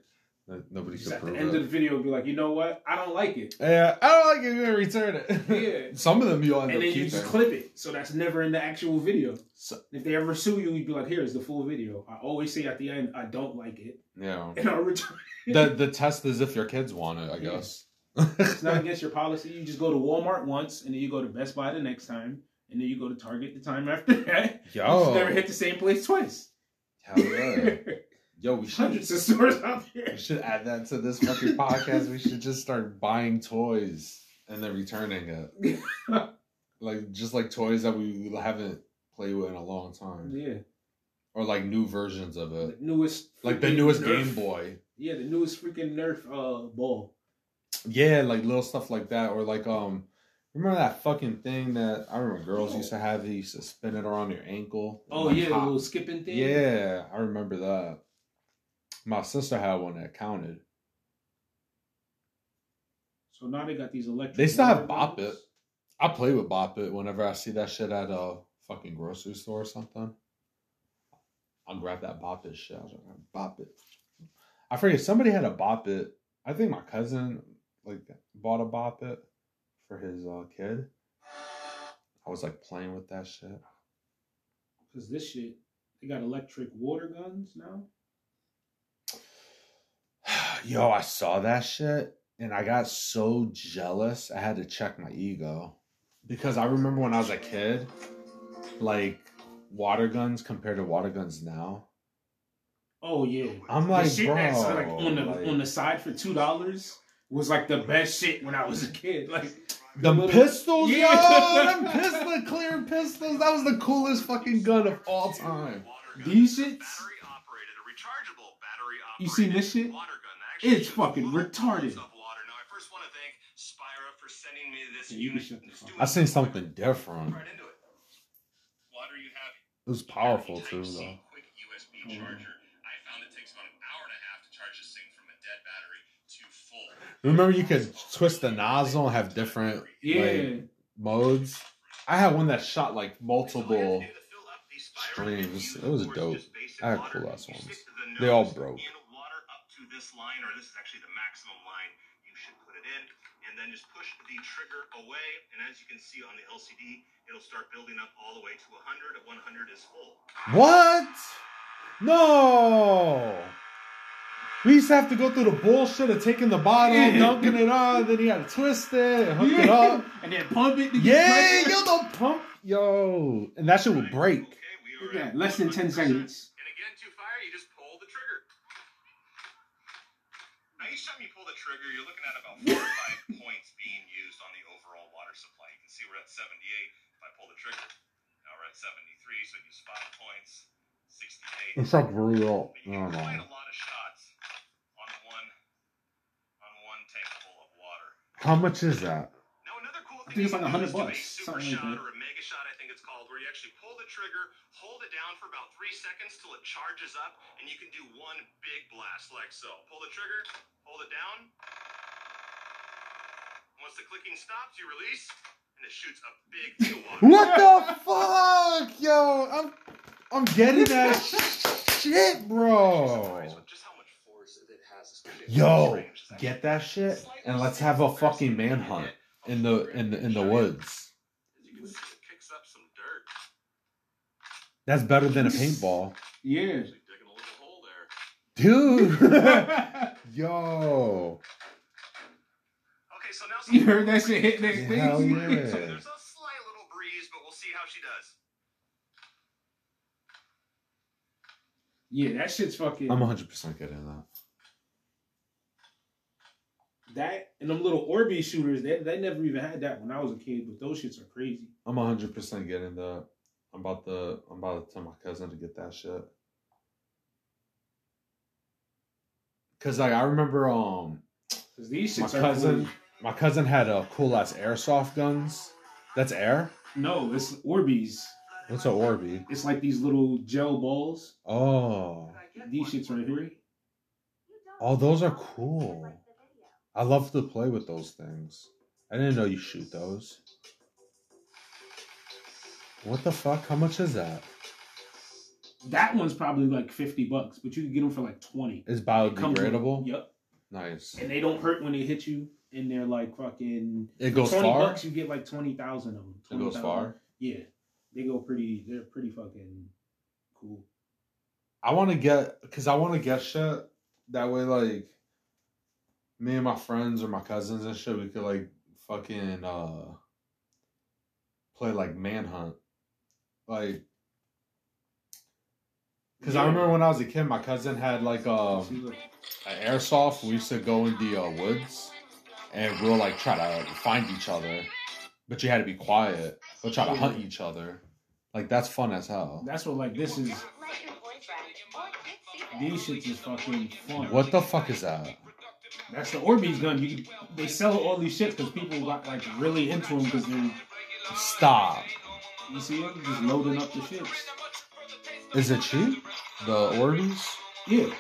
That nobody Just can at the prove end of the video, be like, you know what? I don't like it. Yeah, I don't like it. You're gonna return it. Yeah. Some of them you'll end And up then you keeping. just clip it, so that's never in the actual video. So- If they ever sue you, you'd be like, "Here's the full video." I always say at the end, "I don't like it," yeah. and I'll return. The the test is if your kids want it, I Yeah. guess. It's not against your policy. You just go to Walmart once, and then you go to Best Buy the next time, and then you go to Target the time after that. You Yo, just never hit the same place twice. hell yeah. Yo, we should Hundreds of stores out there. we should add that to this fucking podcast. We should just start buying toys and then returning it. Like just like toys that we haven't played with in a long time. Yeah, Or like new versions of the it. newest, Like the newest Nerf- Game Boy. Yeah, the newest freaking Nerf uh ball. Yeah, like little stuff like that. Or like um remember that fucking thing that I remember girls used to have they used to spin it around your ankle. Oh yeah, the little skipping thing. Yeah, I remember that. My sister had one that counted. So now they got these electric. They still have Bop. It. I play with Bop It whenever I see that shit at a fucking grocery store or something. I'll grab that Bop It shit. I was like, Bop It. I forget somebody had a Bop It. I think my cousin like bought a Bop It for his uh, kid. I was like playing with that shit. Cause this shit, they got electric water guns now. Yo, I saw that shit and I got so jealous. I had to check my ego because I remember when I was a kid, like water guns compared to water guns now. Oh yeah, I'm the like, shit bro, that's like on the like- on the side for two dollars was like the best shit when I was a kid. Like the little- pistols, Yeah. yo, them pistol clear pistols. That was the coolest fucking gun of all time. These shits? Battery operated, a rechargeable battery operated You seen this shit? Water gun that actually It's fucking retarded. of water. Now, I first want to thank Spyra for sending me this Yeah, you can unit. shut the It's fuck doing I seen something different. Right into it. Water you have. It was powerful too, though. Quick USB Oh. charger. I found it takes about an hour and a half to charge this thing from a dead battery to full. Remember, you could twist the nozzle and have different yeah, like, modes. I had one that shot like multiple. streams. It was dope. I had cool ass ones. They all broke. In water up to this line, or this is actually the maximum line. You should put it in, and then just push the trigger away. And as you can see on the LCD, it'll start building up all the way to 100. 100 is full. What? No. We used to have to go through the bullshit of taking the bottle, Yeah. dunking it on, then you had to twist it and hook it up. and then pump it. To Yeah, pressure. yo, the pump, yo, and that shit would break. Okay, we are at at less than 10 seconds. And again, to fire, you just pull the trigger. Now, each time you pull the trigger, you're looking at about four or five points being used on the overall water supply. You can see we're at 78 if I pull the trigger. Now we're at 73, so I use five points. 68. It's like real. But you don't can combine a lot of shots on one on one tank full of water. How much is that? Now another cool I think it's like can 100 do is do bucks, a super something like shot that. or a mega shot, I think it's called, where you actually pull the trigger, hold it down for about three seconds till it charges up, and you can do one big blast like so. Pull the trigger, hold it down. Once the clicking stops, you release, and it shoots a big thing. What the fuck, yo? I'm, I'm getting that. shit, bro. Just how much force it has, especially at Yo, close range, is get that shit and let's have a fucking manhunt in the in the, in the woods. As you can see, it kicks up some dirt. That's better than a paintball, Yeah. Actually digging a little hole there. dude. Yo, Okay, so now you heard that shit hit next thing? Hell yeah. So there's a slight little breeze, but we'll see how she does. Yeah, that shit's fucking. I'm 100 percent getting that. that and them little Orby shooters. They, they never even had that when I was a kid, but those shits are crazy. I'm 100 percent getting that. I'm about to I'm about to tell my cousin to get that shit. Cause like I remember um these my cousin cool. my cousin had a cool ass airsoft guns. That's air. No, it's Orbeez. What's a Orby? It's like these little gel balls. Oh, These shits right here. oh, those are cool. I love to play with those things. I didn't know you shoot those. What the fuck? How much is that? That one's probably like fifty bucks, but you can get them for like twenty. Is It comes with- biodegradable? Yep. Nice. And they don't hurt when they hit you, and they're like fucking. It goes twenty far. bucks, you get like twenty thousand of them. It goes 20,000. far. Yeah, they go pretty. They're pretty fucking cool. I want to get because I want to get shit that way. Like me and my friends or my cousins and shit, we could like fucking uh play like manhunt, like. Because I remember when I was a kid, my cousin had like a, um an airsoft. We used to go in the uh, woods, and we'll like try to find each other, but you had to be quiet. We'll try to hunt each other. Like that's fun as hell. That's what like this is. These shits is fucking fun. What the fuck is that? That's the Orbeez gun. You they sell all these shits because people got like really into them because they're Stop. You see them just loading up the ships. Is it cheap? The Orbeez? Yeah.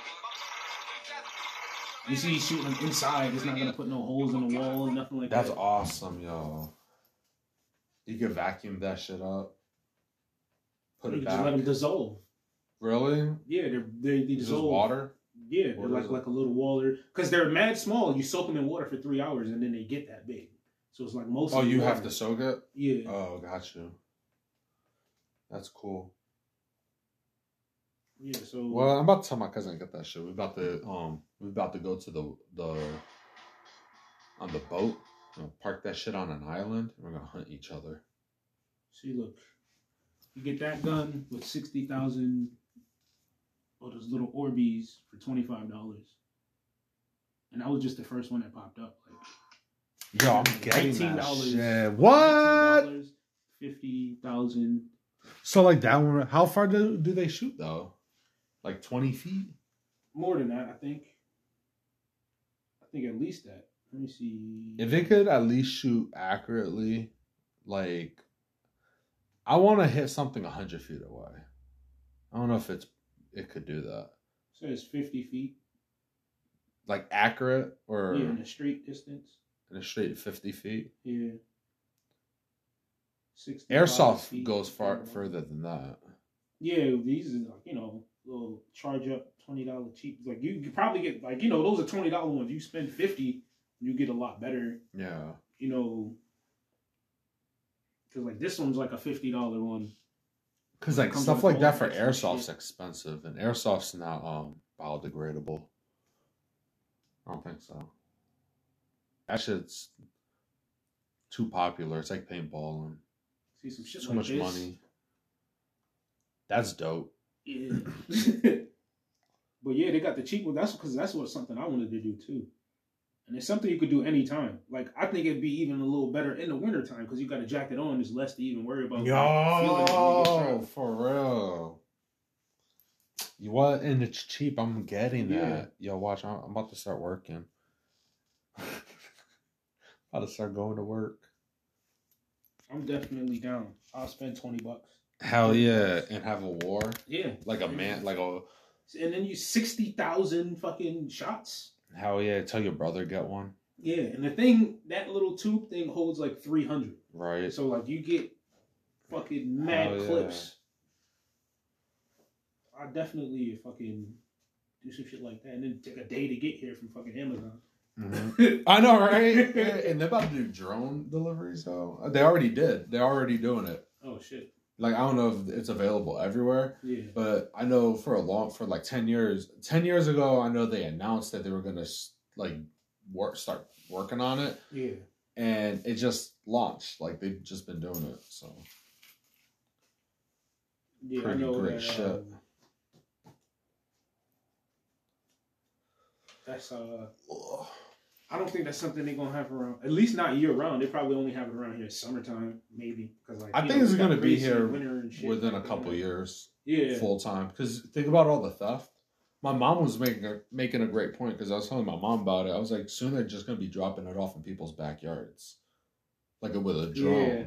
You see, he's shooting inside. It's not gonna put no holes in the wall or nothing like That's that. That's awesome, yo. You can vacuum that shit up. Put you it just let them dissolve. Really? Yeah, they're they, they dissolve. water? Yeah, they're like like a little water because they're mad small. You soak them in water for three hours and then they get that big. So it's like most. Oh, you have to soak it? Yeah. Oh, got you. That's cool. yeah. So Well, I'm about to tell my cousin to get that shit. We're about to um we're about to go to the the on the boat. You know, park that shit on an island and we're gonna hunt each other. see, look, you get that gun with sixty thousand. Oh, those little Orbeez for twenty five dollars. And that was just the first one that popped up. Like Yo, I'm getting that $19. shit. What? Fifty thousand. So like that one, how far do, do they shoot though? Like twenty feet? More than that, I think. I think at least that. Let me see. If it could at least shoot accurately, like I want to hit something hundred feet away. I don't know if it's it could do that, So it's fifty feet. like accurate or Yeah, in a straight distance. in a straight fifty feet. Yeah. 65 Airsoft goes far further than that. Yeah, these are like you know little charge up twenty dollar cheap. Like you could probably get like you know those are twenty dollar ones. You spend fifty, you get a lot better. Yeah, You know, because like this one's like a fifty dollar one. because like stuff like that that for airsoft's shit. expensive, and airsoft's not um biodegradable. I don't think so. That shit's too popular. It's like paintballing. See some shit Too like much this. money. That's dope. Yeah. but yeah, they got the cheap one. That's because that's what something I wanted to do too. And it's something you could do anytime. Like I think it'd be even a little better in the wintertime because you got a jacket on. There's less to even worry about. feeling it when you get Yo, for real. You what? And it's cheap. I'm getting Yeah. that. Yo, watch. I'm, I'm about to start working. about to start going to work. I'm definitely down. I'll spend twenty bucks. Hell yeah, and have a war Yeah, like a man, like a and then you sixty thousand fucking shots. hell yeah. Tell your brother get one, Yeah, and the thing that little tube thing holds like three hundred. right? So like you get fucking mad Hell yeah. clips. I definitely fucking do some shit like that, and then take a day to get here from fucking Amazon. Mhm. I know, right? Yeah, and they're about to do drone deliveries, though. They already did. They're already doing it. Oh shit. Like I don't know if it's available everywhere, Yeah. but I know for a long, for like ten years, ten years ago, I know they announced that they were gonna like work, start working on it, Yeah. and it just launched. Like they've just been doing it. So Yeah. I Pretty know great that, shit. um, that's uh. I don't think that's something they're gonna have around. At least not year round. They probably only have it around here summertime, maybe. Because like I think know, it's gonna be here winter and shit. within a couple years, Yeah. full time. Because think about all the theft. My mom was making a, making a great point because I was telling my mom about it. I was like, soon they're just gonna be dropping it off in people's backyards, like with a drone. Yeah.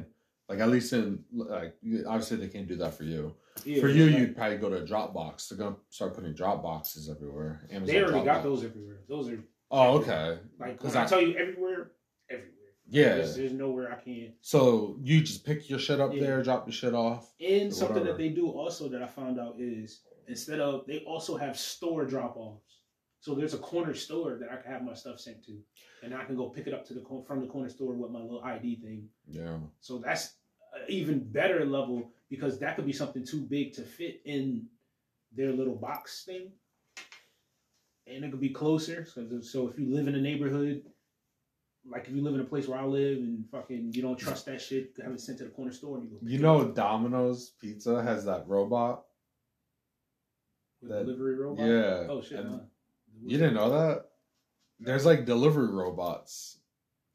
Like at least in like obviously they can't do that for you. Yeah, for you, like, you'd probably go to a Dropbox. They're gonna start putting drop boxes everywhere. Amazon They already got those everywhere. Those are Oh, okay. like 'Cause when I, I- tell you everywhere, everywhere. Yeah. There's, there's nowhere I can't. So you just pick your shit up Yeah. there, drop your shit off. And something whatever. that they do also that I found out is instead of they also have store drop offs. So there's a corner store that I can have my stuff sent to, and I can go pick it up to the from the corner store with my little ID thing. Yeah. So that's an even better level because that could be something too big to fit in their little box thing, and it could be closer. So, so if you live in a neighborhood, like if you live in a place where I live and fucking you don't trust that shit, have it sent to the corner store and you go. You know, Domino's Pizza has that robot. with that- delivery robot. Yeah. Oh shit. Huh? You didn't know that? There's like delivery robots.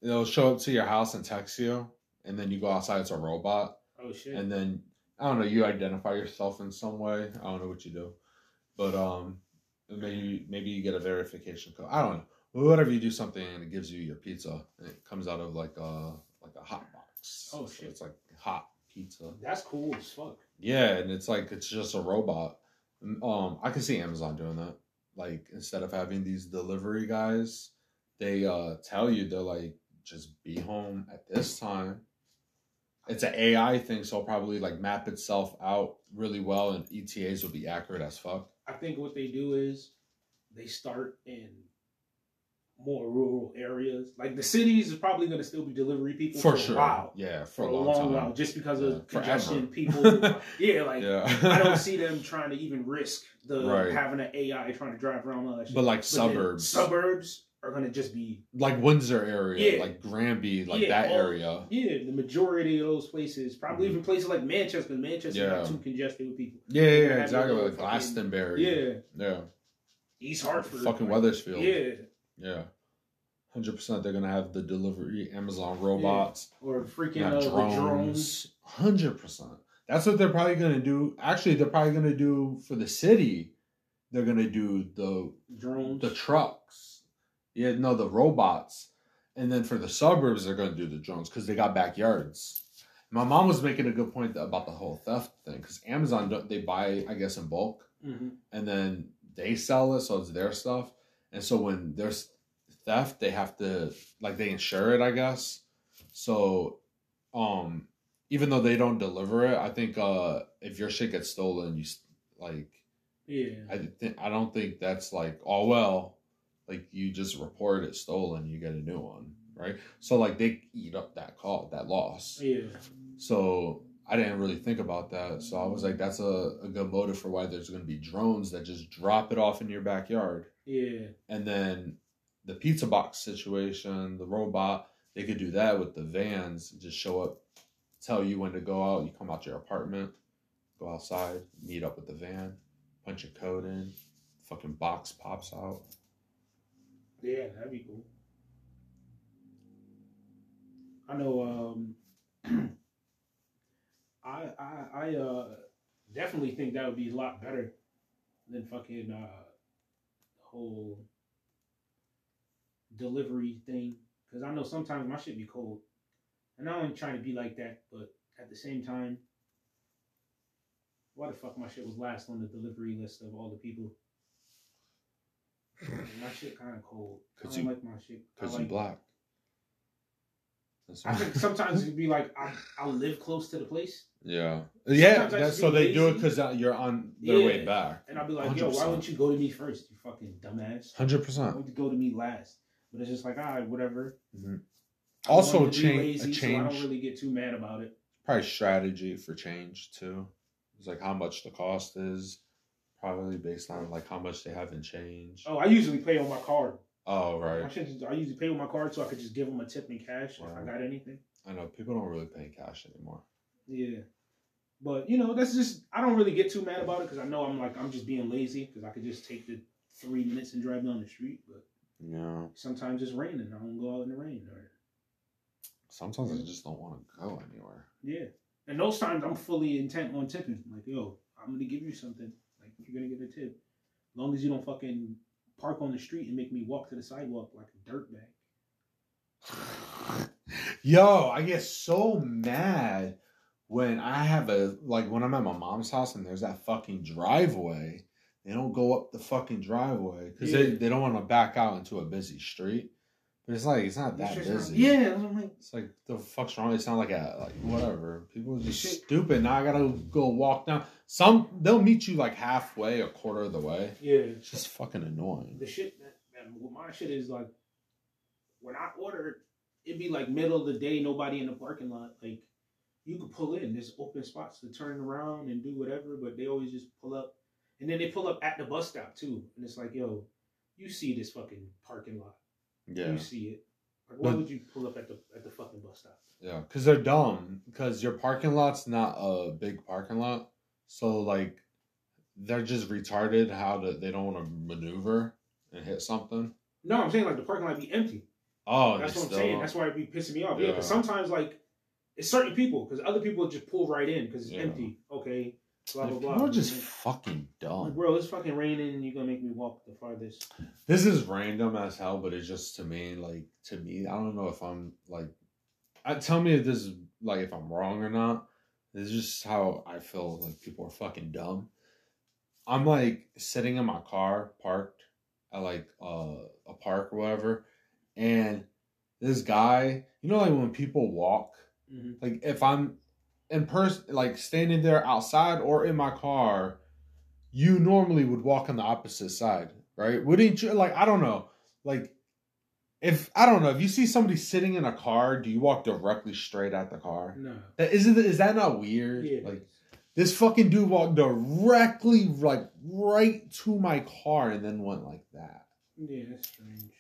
It'll show up to your house and text you, and then you go outside. It's a robot, Oh shit. and then I don't know. You identify yourself in some way. I don't know what you do, but um, maybe maybe you get a verification code. I don't know. Whatever you do something, and it gives you your pizza, and it comes out of like a like a hot box. Oh, So shit. It's like hot pizza. That's cool as fuck. Yeah, and it's like it's just a robot. Um, I can see Amazon doing that. Like instead of having these delivery guys, they uh tell you they're like just be home at this time. It's an AI thing, so probably like map itself out really well, and ETAs will be accurate as fuck. I think what they do is they start in more rural areas. Like the cities is probably going to still be delivery people For for, sure, a while. yeah, For, for, a long, time. while, just because Yeah, of congestion. forever. People, yeah, like yeah, I don't see them trying to even risk the Right. having an AI trying to drive around all that shit. but like But suburbs, suburbs are going to just be like Windsor area, Yeah. like Granby, like Yeah, that all- area. yeah. The majority of those places, probably Mhm. even places like Manchester. Manchester's Yeah. not too congested with people. Yeah, yeah, yeah exactly. Like fucking- Glastonbury. Yeah, yeah. East Hartford, Fucking like, Wethersfield. Yeah, Yeah. Hundred percent they're gonna have the delivery Amazon robots, or freaking uh, drones. drones. Hundred percent. That's what they're probably gonna do. Actually, they're probably gonna do for the city. They're gonna do the drones. the trucks. Yeah, no, the robots. And then for the suburbs, they're gonna do the drones because they got backyards. My mom was making a good point about the whole theft thing because Amazon they buy, I guess, in bulk hmm and then they sell it, so it's their stuff. And so when there's theft, they have to like they insure it, I guess. So, um, even though they don't deliver it, I think uh if your shit gets stolen, you like Yeah. I think I don't think that's like oh well, like you just report it stolen, you get a new one, right? So like they eat up that call that loss. yeah. So I didn't really think about that. So I was like, that's a, a good motive for why there's going to be drones that just drop it off in your backyard. Yeah. And then the pizza box situation, the robot, they could do that with the vans. Just show up, tell you when to go out. You come out to your apartment, go outside, meet up with the van, punch your code in, fucking box pops out. Yeah, that'd be cool. I know um I I I uh definitely think that would be a lot better than fucking uh the whole delivery thing. Cause I know sometimes my shit be cold. And I ain't trying to be like that, but at the same time, why the fuck my shit was last on the delivery list of all the people? My shit kind of cold. I 'Cause don't you- like my shit. Because like, you black. I think sometimes it'd be like I I'll live close to the place, yeah, yeah. Sometimes I That's, so be they do it because you're on their way back. and I'll be like, yo, why 100%. wouldn't you go to me first? You fucking dumbass. Hundred Why percent. would you go to me last? But it's just like, all right, whatever. Mhm. Also, wanted to be change- a lazy, so I don't really get too mad about it. Probably strategy for change too. It's like how much the cost is, probably based on like how much they have in change. Oh, I usually pay on my card. Oh I, right. should I usually pay with my card so I could just give them a tip in cash if I got anything. I know people don't really pay in cash anymore. Yeah. But, you know, that's just, I don't really get too mad about it because I know I'm like, I'm just being lazy because I could just take the three minutes and drive down the street. But Yeah. sometimes it's raining. I don't go out in the rain. Or, Sometimes I just don't want to go anywhere. yeah. And those times I'm fully intent on tipping. Like, yo, I'm going to give you something. You're to get a tip. As long as you don't fucking park on the street and make me walk to the sidewalk like a dirtbag. Yo, I get so mad when I have a like when I'm at my mom's house and there's that fucking driveway. They don't go up the fucking driveway because they, they don't want to back out into a busy street. But it's like it's not that busy. not- yeah. I'm like, It's like the fuck's wrong? It's not like a like whatever. People are just Shit. stupid. Now I gotta go walk down. Some they'll meet you like halfway, a quarter of the way. yeah. It's just fucking annoying. the shit that, that my shit is like when I order, it'd be like middle of the day, nobody in the parking lot. Like you could pull in, there's open spots to turn around and do whatever, but they always just pull up, and then they pull up at the bus stop too, and it's like, yo, you see this fucking parking lot, Yeah. you see it. Like, why But- would you pull up at the at the fucking bus stop? Yeah, because they're dumb. Because your parking lot's not a big parking lot, so like they're just retarded. How to they don't want to maneuver and hit something. No, I'm saying like the parking lot be empty. Oh, That's what I'm saying. That's why it be pissing me off. Yeah, Yeah. because sometimes like it's certain people, because other people just pull right in because it's Yeah. empty. Okay, blah blah blah. people are just fucking dumb. Like, bro, it's fucking raining. and You're gonna make me walk the farthest. This is random as hell, but it's just to me, like to me, I don't know if I'm like, I tell me if this is like if I'm wrong or not. This is just how I feel. Like people are fucking dumb. I'm like sitting in my car parked at like uh, a park or whatever, and this guy, you know, like when people walk, Mm-hmm. like if I'm in person, like standing there outside or in my car, you normally would walk on the opposite side, right? Wouldn't you? Like I don't know, like if I don't know if you see somebody sitting in a car, do you walk directly straight at the car? No. That isn't is that not weird? Yeah. Like this fucking dude walked directly like right to my car and then went like that. yeah, that's strange.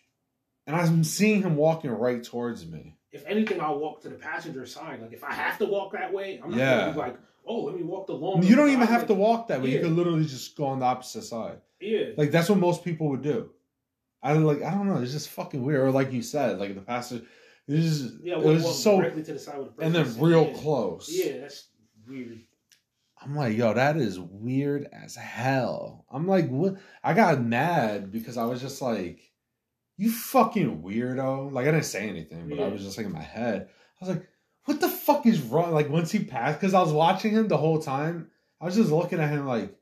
And I'm seeing him walking right towards me. If anything, I'll walk to the passenger side. Like if I have to walk that way, I'm not Yeah. gonna be like, oh, let me walk the long. You don't even side. have to walk that way. You Yeah. could literally just go on the opposite side. Yeah. Like that's what most people would do. I like I don't know. It's just fucking weird. Or like you said, like the passenger. it was just, yeah. it Walk, was so, directly to the side with the and then real yeah. close. Yeah, that's weird. I'm like, yo, that is weird as hell. I'm like, what? I got mad because I was just like, you fucking weirdo. Like I didn't say anything, but I was just like in my head. I was like, what the fuck is wrong? Like once he passed, because I was watching him the whole time. I was just looking at him like,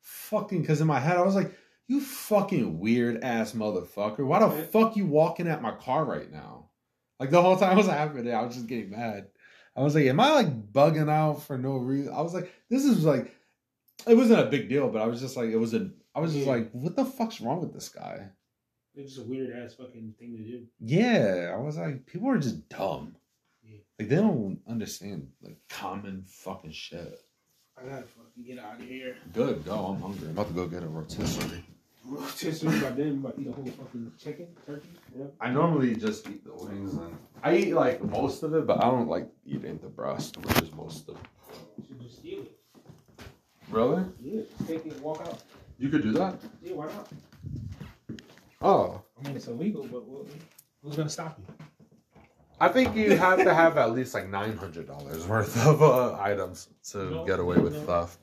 fucking. Because in my head, I was like, you fucking weird ass motherfucker. Why the Yeah. fuck you walking at my car right now? Like the whole time I was happening, I was just getting mad. I was like, am I like bugging out for no reason? I was like, this is like, it wasn't a big deal, but I was just like, it was a, I was just Yeah. like, what the fuck's wrong with this guy? It's just a weird ass fucking thing to do. Yeah, I was like, people are just dumb. Yeah. Like they don't understand like common fucking shit. I gotta fucking get out of here. Good, go. I'm hungry. I'm about to go get a rotisserie. Just about then, but eat a whole fucking chicken, turkey. Yeah. I normally just eat the wings and I eat like most of it, but I don't like eating the breast, which is most of it. You should just steal it. Really? Yeah, just take it and walk out. You could do that? Yeah, why not? Oh. I mean, it's illegal, but who's gonna stop you? I think you have to have at least like nine hundred dollars worth of uh, items to No, get away with no. theft.